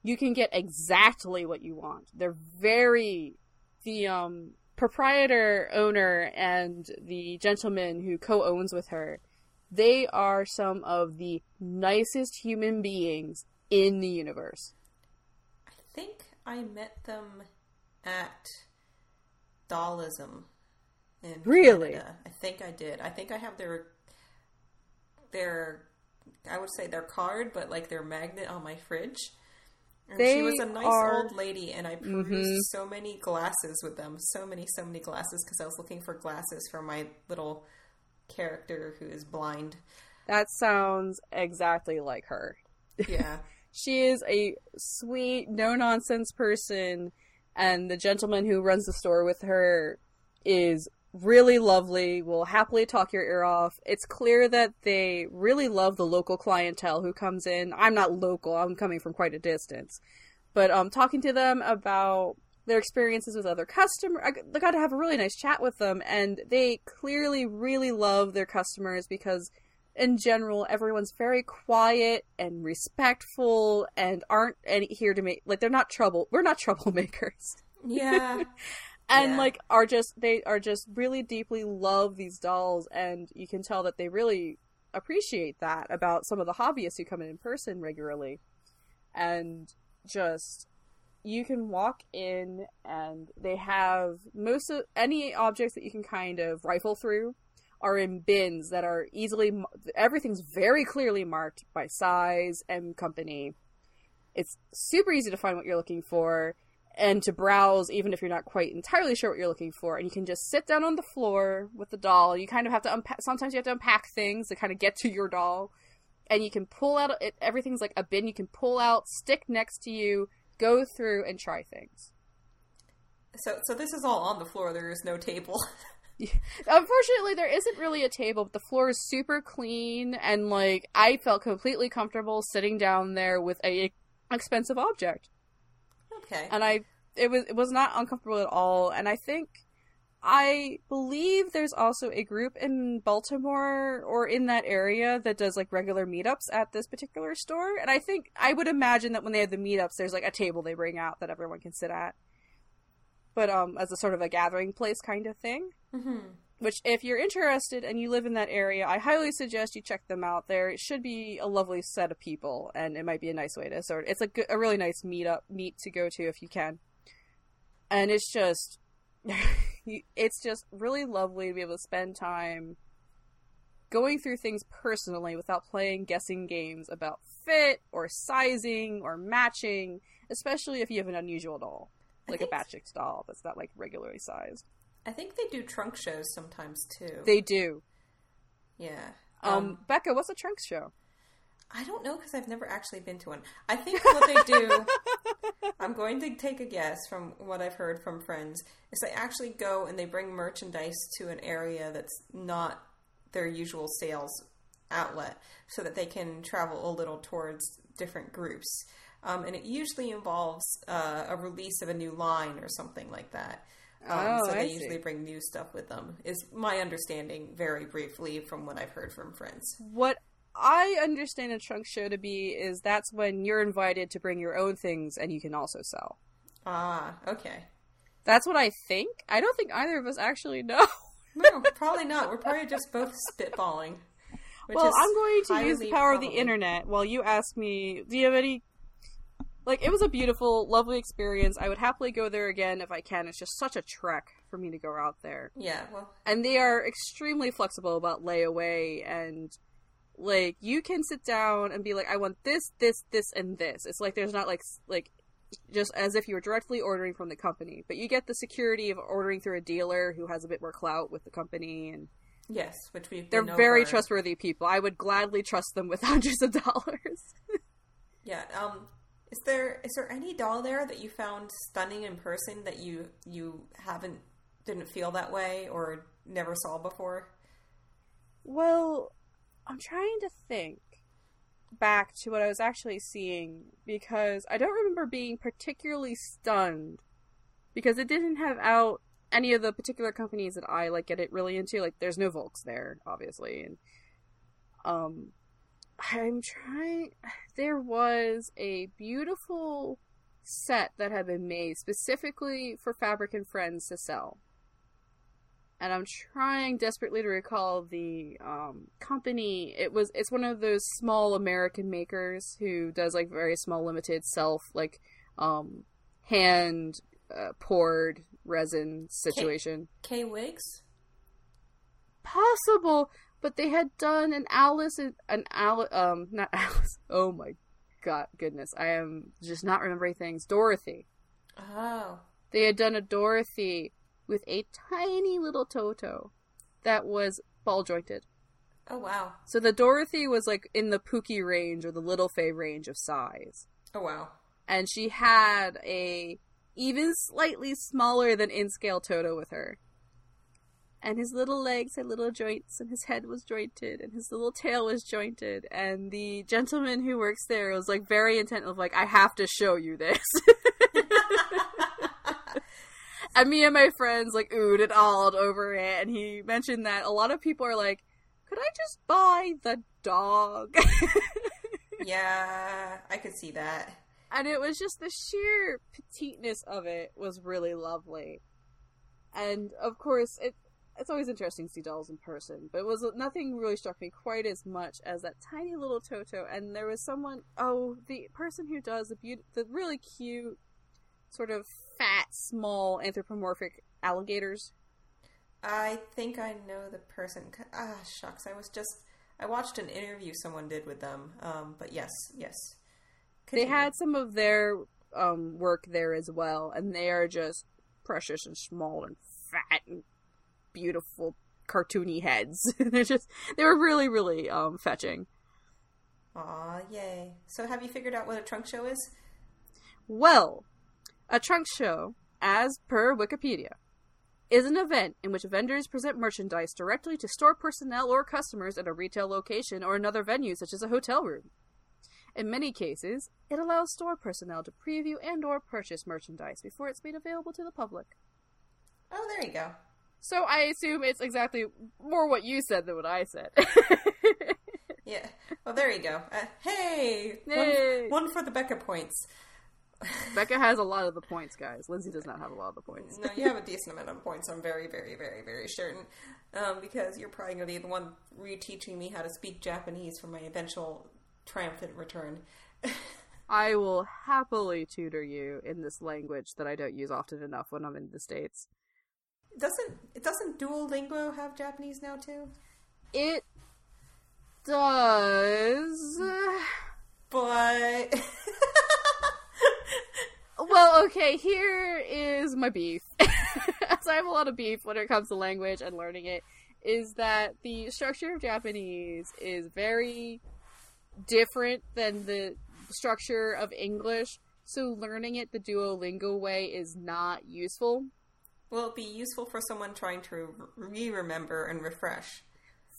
you can get exactly what you want. They're very, the, um, proprietor, owner, and the gentleman who co-owns with her, they are some of the nicest human beings in the universe. I think I met them at Dollism in Really? Canada. I think I did. I think I have their their I would say their card, but like their magnet on my fridge. And she was a nice are- old lady, and I perused mm-hmm. so many glasses with them. So many, so many glasses because I was looking for glasses for my little character who is blind. That sounds exactly like her. Yeah. [laughs] She is a sweet, no nonsense person, and the gentleman who runs the store with her is really lovely, will happily talk your ear off. It's clear that they really love the local clientele who comes in. I'm not local, I'm coming from quite a distance. But um talking to them about their experiences with other customers, I got to have a really nice chat with them, and they clearly really love their customers because in general, everyone's very quiet and respectful and aren't any here to make like they're not trouble. We're not [laughs] troublemakers, Yeah. [laughs] and Yeah. like are just they are just really deeply love these dolls, and you can tell that they really appreciate that about some of the hobbyists who come in in person regularly, and just you can walk in and they have most of any objects that you can kind of rifle through are in bins that are easily everything's very clearly marked by size and company. It's super easy to find what you're looking for and to browse even if you're not quite entirely sure what you're looking for and you can just sit down on the floor with the doll you kind of have to unpack sometimes you have to unpack things to kind of get to your doll and you can pull out it, everything's like a bin you can pull out stick next to you go through and try things So, so this is all on the floor. There is no table. [laughs] [laughs] Unfortunately, there isn't really a table, but the floor is super clean, and like I felt completely comfortable sitting down there with a expensive object, okay. and I it was it was not uncomfortable at all. And I think I believe there's also a group in Baltimore or in that area that does like regular meetups at this particular store, and I think I would imagine that when they have the meetups, there's like a table they bring out that everyone can sit at. But um, as a sort of a gathering place kind of thing hmm which if you're interested and you live in that area i highly suggest you check them out. There it should be a lovely set of people and it might be a nice way to sort it's a, good, a really nice meet up meet to go to if you can. And it's just [laughs] it's just really lovely to be able to spend time going through things personally without playing guessing games about fit or sizing or matching especially if you have an unusual doll like a Batchix doll that's not like regularly sized I think they do trunk shows sometimes too. they do yeah. Um, Becca, what's a trunk show? I don't know because I've never actually been to one. I think what they do, [laughs] I'm going to take a guess from what I've heard from friends, is they actually go and they bring merchandise to an area that's not their usual sales outlet so that they can travel a little towards different groups. Um, and it usually involves uh, a release of a new line or something like that. Um, Oh, so I they see. usually bring new stuff with them, is my understanding very briefly from what I've heard from friends. What I understand a trunk show to be is that's when you're invited to bring your own things and you can also sell. Ah, okay. That's what I think. I don't think either of us actually know. No, [laughs] probably not. We're probably just both spitballing. well, I'm going to use the power of the internet while you ask me, do you have any like it was a beautiful, lovely experience. I would happily go there again if I can. It's just such a trek for me to go out there. Yeah, well, and they are extremely flexible about layaway and like you can sit down and be like i want this this this and this it's like there's not like like just as if you were directly ordering from the company but you get the security of ordering through a dealer who has a bit more clout with the company and yes, which we've they're very over. trustworthy people i would gladly trust them with [laughs] hundreds of dollars Yeah. Um, is there is there any doll there that you found stunning in person that you you haven't didn't feel that way or never saw before? Well, I'm trying to think back to what I was actually seeing because I don't remember being particularly stunned because it didn't have out any of the particular companies that I like get it really into. Like, there's no Volks there, obviously, and um, I'm trying. There was a beautiful set that had been made specifically for Fabric and Friends to sell. And I'm trying desperately to recall the um, company. It was it's one of those small American makers who does like very small limited self like um, hand uh, poured resin situation. K Wigs. Possible, but they had done an Alice an Alice um not [laughs] Alice. Oh my god goodness. I am just not remembering things. Dorothy. Oh. They had done a Dorothy with a tiny little Toto that was ball jointed. Oh wow. So the Dorothy was like in the Puki range or the LittleFee range of size. Oh wow. And she had a even slightly smaller than in scale Toto with her. And his little legs had little joints, and his head was jointed, and his little tail was jointed. And the gentleman who works there was like very intent of like, I have to show you this. [laughs] and me and my friends like oohed and awed over it. And he mentioned that a lot of people are like, could I just buy the dog? [laughs] yeah, I could see that. And it was just the sheer petiteness of it was really lovely. And of course, it it's always interesting to see dolls in person, but it was nothing really struck me quite as much as that tiny little Toto. And there was someone, oh, the person who does the beauty, the really cute, sort of fat, small anthropomorphic alligators. I think I know the person. Ah, shucks! I was just I watched an interview someone did with them. Um, but yes, yes, Continue. they had some of their um, work there as well, and they are just precious and small and fat and beautiful cartoony heads. [laughs] They're just they were really really um, fetching. Aw, yay! So have you figured out what a trunk show is? Well, a trunk show, as per Wikipedia, is an event in which vendors present merchandise directly to store personnel or customers at a retail location or another venue such as a hotel room. In many cases, it allows store personnel to preview and or purchase merchandise before it's made available to the public. Oh, there you go. So I assume it's exactly more what you said than what I said. [laughs] yeah. Well, there you go. Uh, hey, hey. One, one, for the Becca points. [laughs] Becca has a lot of the points, guys. Lindsay does not have a lot of the points. no, you have a decent amount of points. I'm very, very, very, very certain. Um, because you're probably going to be the one reteaching me how to speak Japanese for my eventual triumphant return. [laughs] I will happily tutor you in this language that I don't use often enough when I'm in the States. Doesn't it doesn't Duolingo have Japanese now too? It does. But [laughs] well, okay, here is my beef. [laughs] As I have a lot of beef when it comes to language and learning it, is that the structure of Japanese is very different than the structure of English, so learning it the Duolingo way is not useful. Will it be useful for someone trying to re remember and refresh?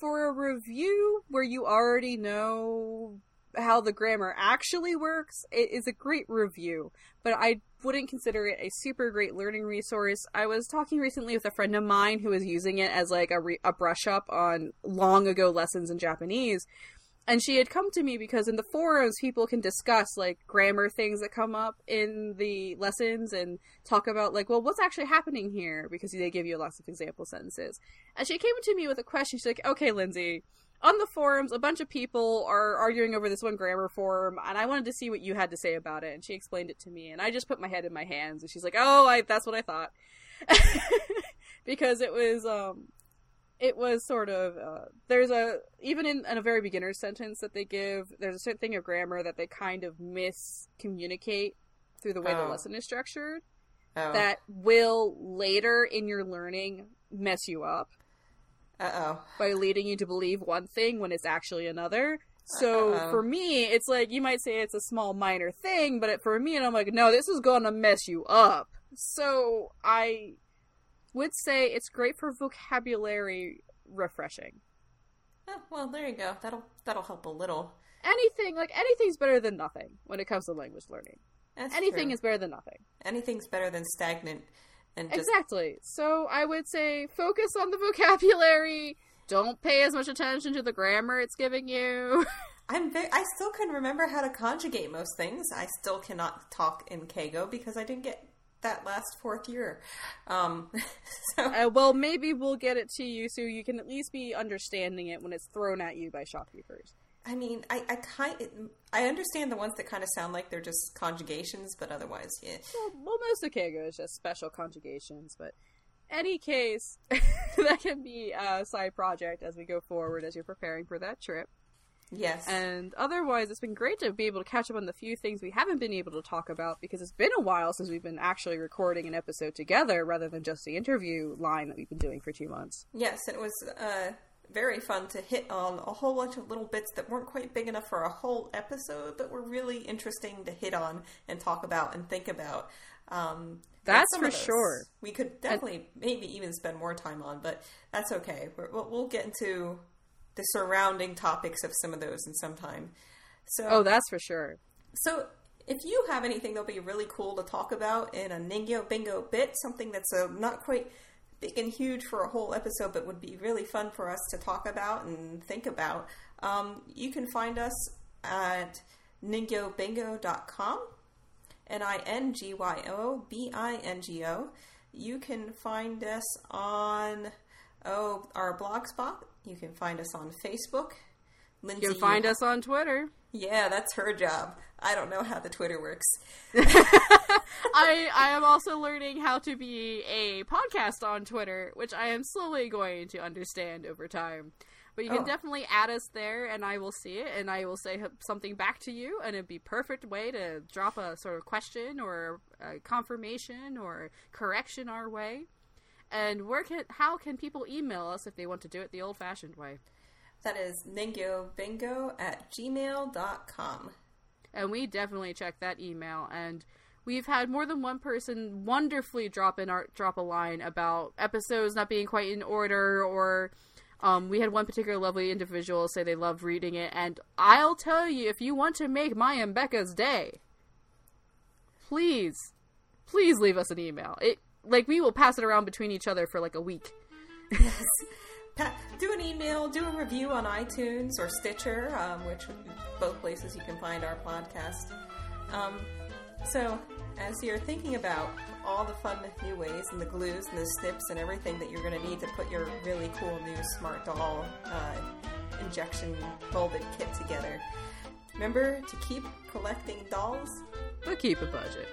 For a review where you already know how the grammar actually works, it is a great review, but I wouldn't consider it a super great learning resource. I was talking recently with a friend of mine who was using it as like a, re- a brush up on long ago lessons in Japanese, and she had come to me because in the forums people can discuss like grammar things that come up in the lessons and talk about like well what's actually happening here? Because they give you lots of example sentences. And she came to me with a question. She's like okay lindsay on the forums a bunch of people are arguing over this one grammar form and i wanted to see what you had to say about it. And she explained it to me and i just put my head in my hands and she's like oh I, that's what i thought. [laughs] Because it was um it was sort of uh, there's a even in, in, a very beginner sentence that they give there's a certain thing of grammar that they kind of miscommunicate through the way oh. the lesson is structured oh. that will later in your learning mess you up uh-oh by leading you to believe one thing when it's actually another so Uh-oh. for me it's like you might say it's a small minor thing but it, for me and i'm like no this is gonna mess you up so i would say it's great for vocabulary refreshing. Oh, well, there you go. That'll that'll help a little. Anything like anything's better than nothing when it comes to language learning. That's Anything true. is better than nothing. Anything's better than stagnant and just Exactly. So I would say focus on the vocabulary. Don't pay as much attention to the grammar it's giving you. [laughs] I'm very, I still can remember how to conjugate most things. I still cannot talk in keigo because I didn't get that last fourth year. Um, [laughs] so uh, well, maybe we'll get it to you so you can at least be understanding it when it's thrown at you by shopkeepers. I mean, I, I kind I understand the ones that kind of sound like they're just conjugations, but otherwise, yeah. Well, well most of keigo is just special conjugations, but any case, [laughs] that can be a side project as we go forward as you're preparing for that trip. Yes. And otherwise, it's been great to be able to catch up on the few things we haven't been able to talk about because it's been a while since we've been actually recording an episode together rather than just the interview line that we've been doing for two months. Yes, it was uh, very fun to hit on a whole bunch of little bits that weren't quite big enough for a whole episode, but were really interesting to hit on and talk about and think about. Um, that's for sure. We could definitely, and, maybe even spend more time on, but that's okay. we will we'll get into the surrounding topics of some of those in some time. So, oh, that's for sure. So, if you have anything that'll be really cool to talk about in a Ningyo Bingo bit, something that's uh, not quite big and huge for a whole episode, but would be really fun for us to talk about and think about, um, you can find us at ningyobingo.com, N I N G Y O B I N G O. You can find us on oh our blogspot. You can find us on Facebook. Lindsay, you can find us on Twitter. Yeah, that's her job. I don't know how the Twitter works. [laughs] [laughs] I I am also learning how to be a podcast on Twitter, which I am slowly going to understand over time. But you can oh. definitely add us there, and I will see it, and I will say something back to you, and it'd be perfect way to drop a sort of question or a confirmation or correction our way. And where can how can people email us if they want to do it the old-fashioned way? That is ningyobingo at gmail.com. And we definitely check that email, and we've had more than one person wonderfully drop in our drop a line about episodes not being quite in order or um, we had one particular lovely individual say they loved reading it, and I'll tell you, if you want to make my and Becca's day, please, please leave us an email. It like we will pass it around between each other for like a week. yes. do an email, do a review on iTunes or Stitcher, um, which both places you can find our podcast. Um, so, as you're thinking about all the fun new ways and the glues and the snips and everything that you're going to need to put your really cool new smart doll uh, injection molded kit together, remember to keep collecting dolls, but keep a budget.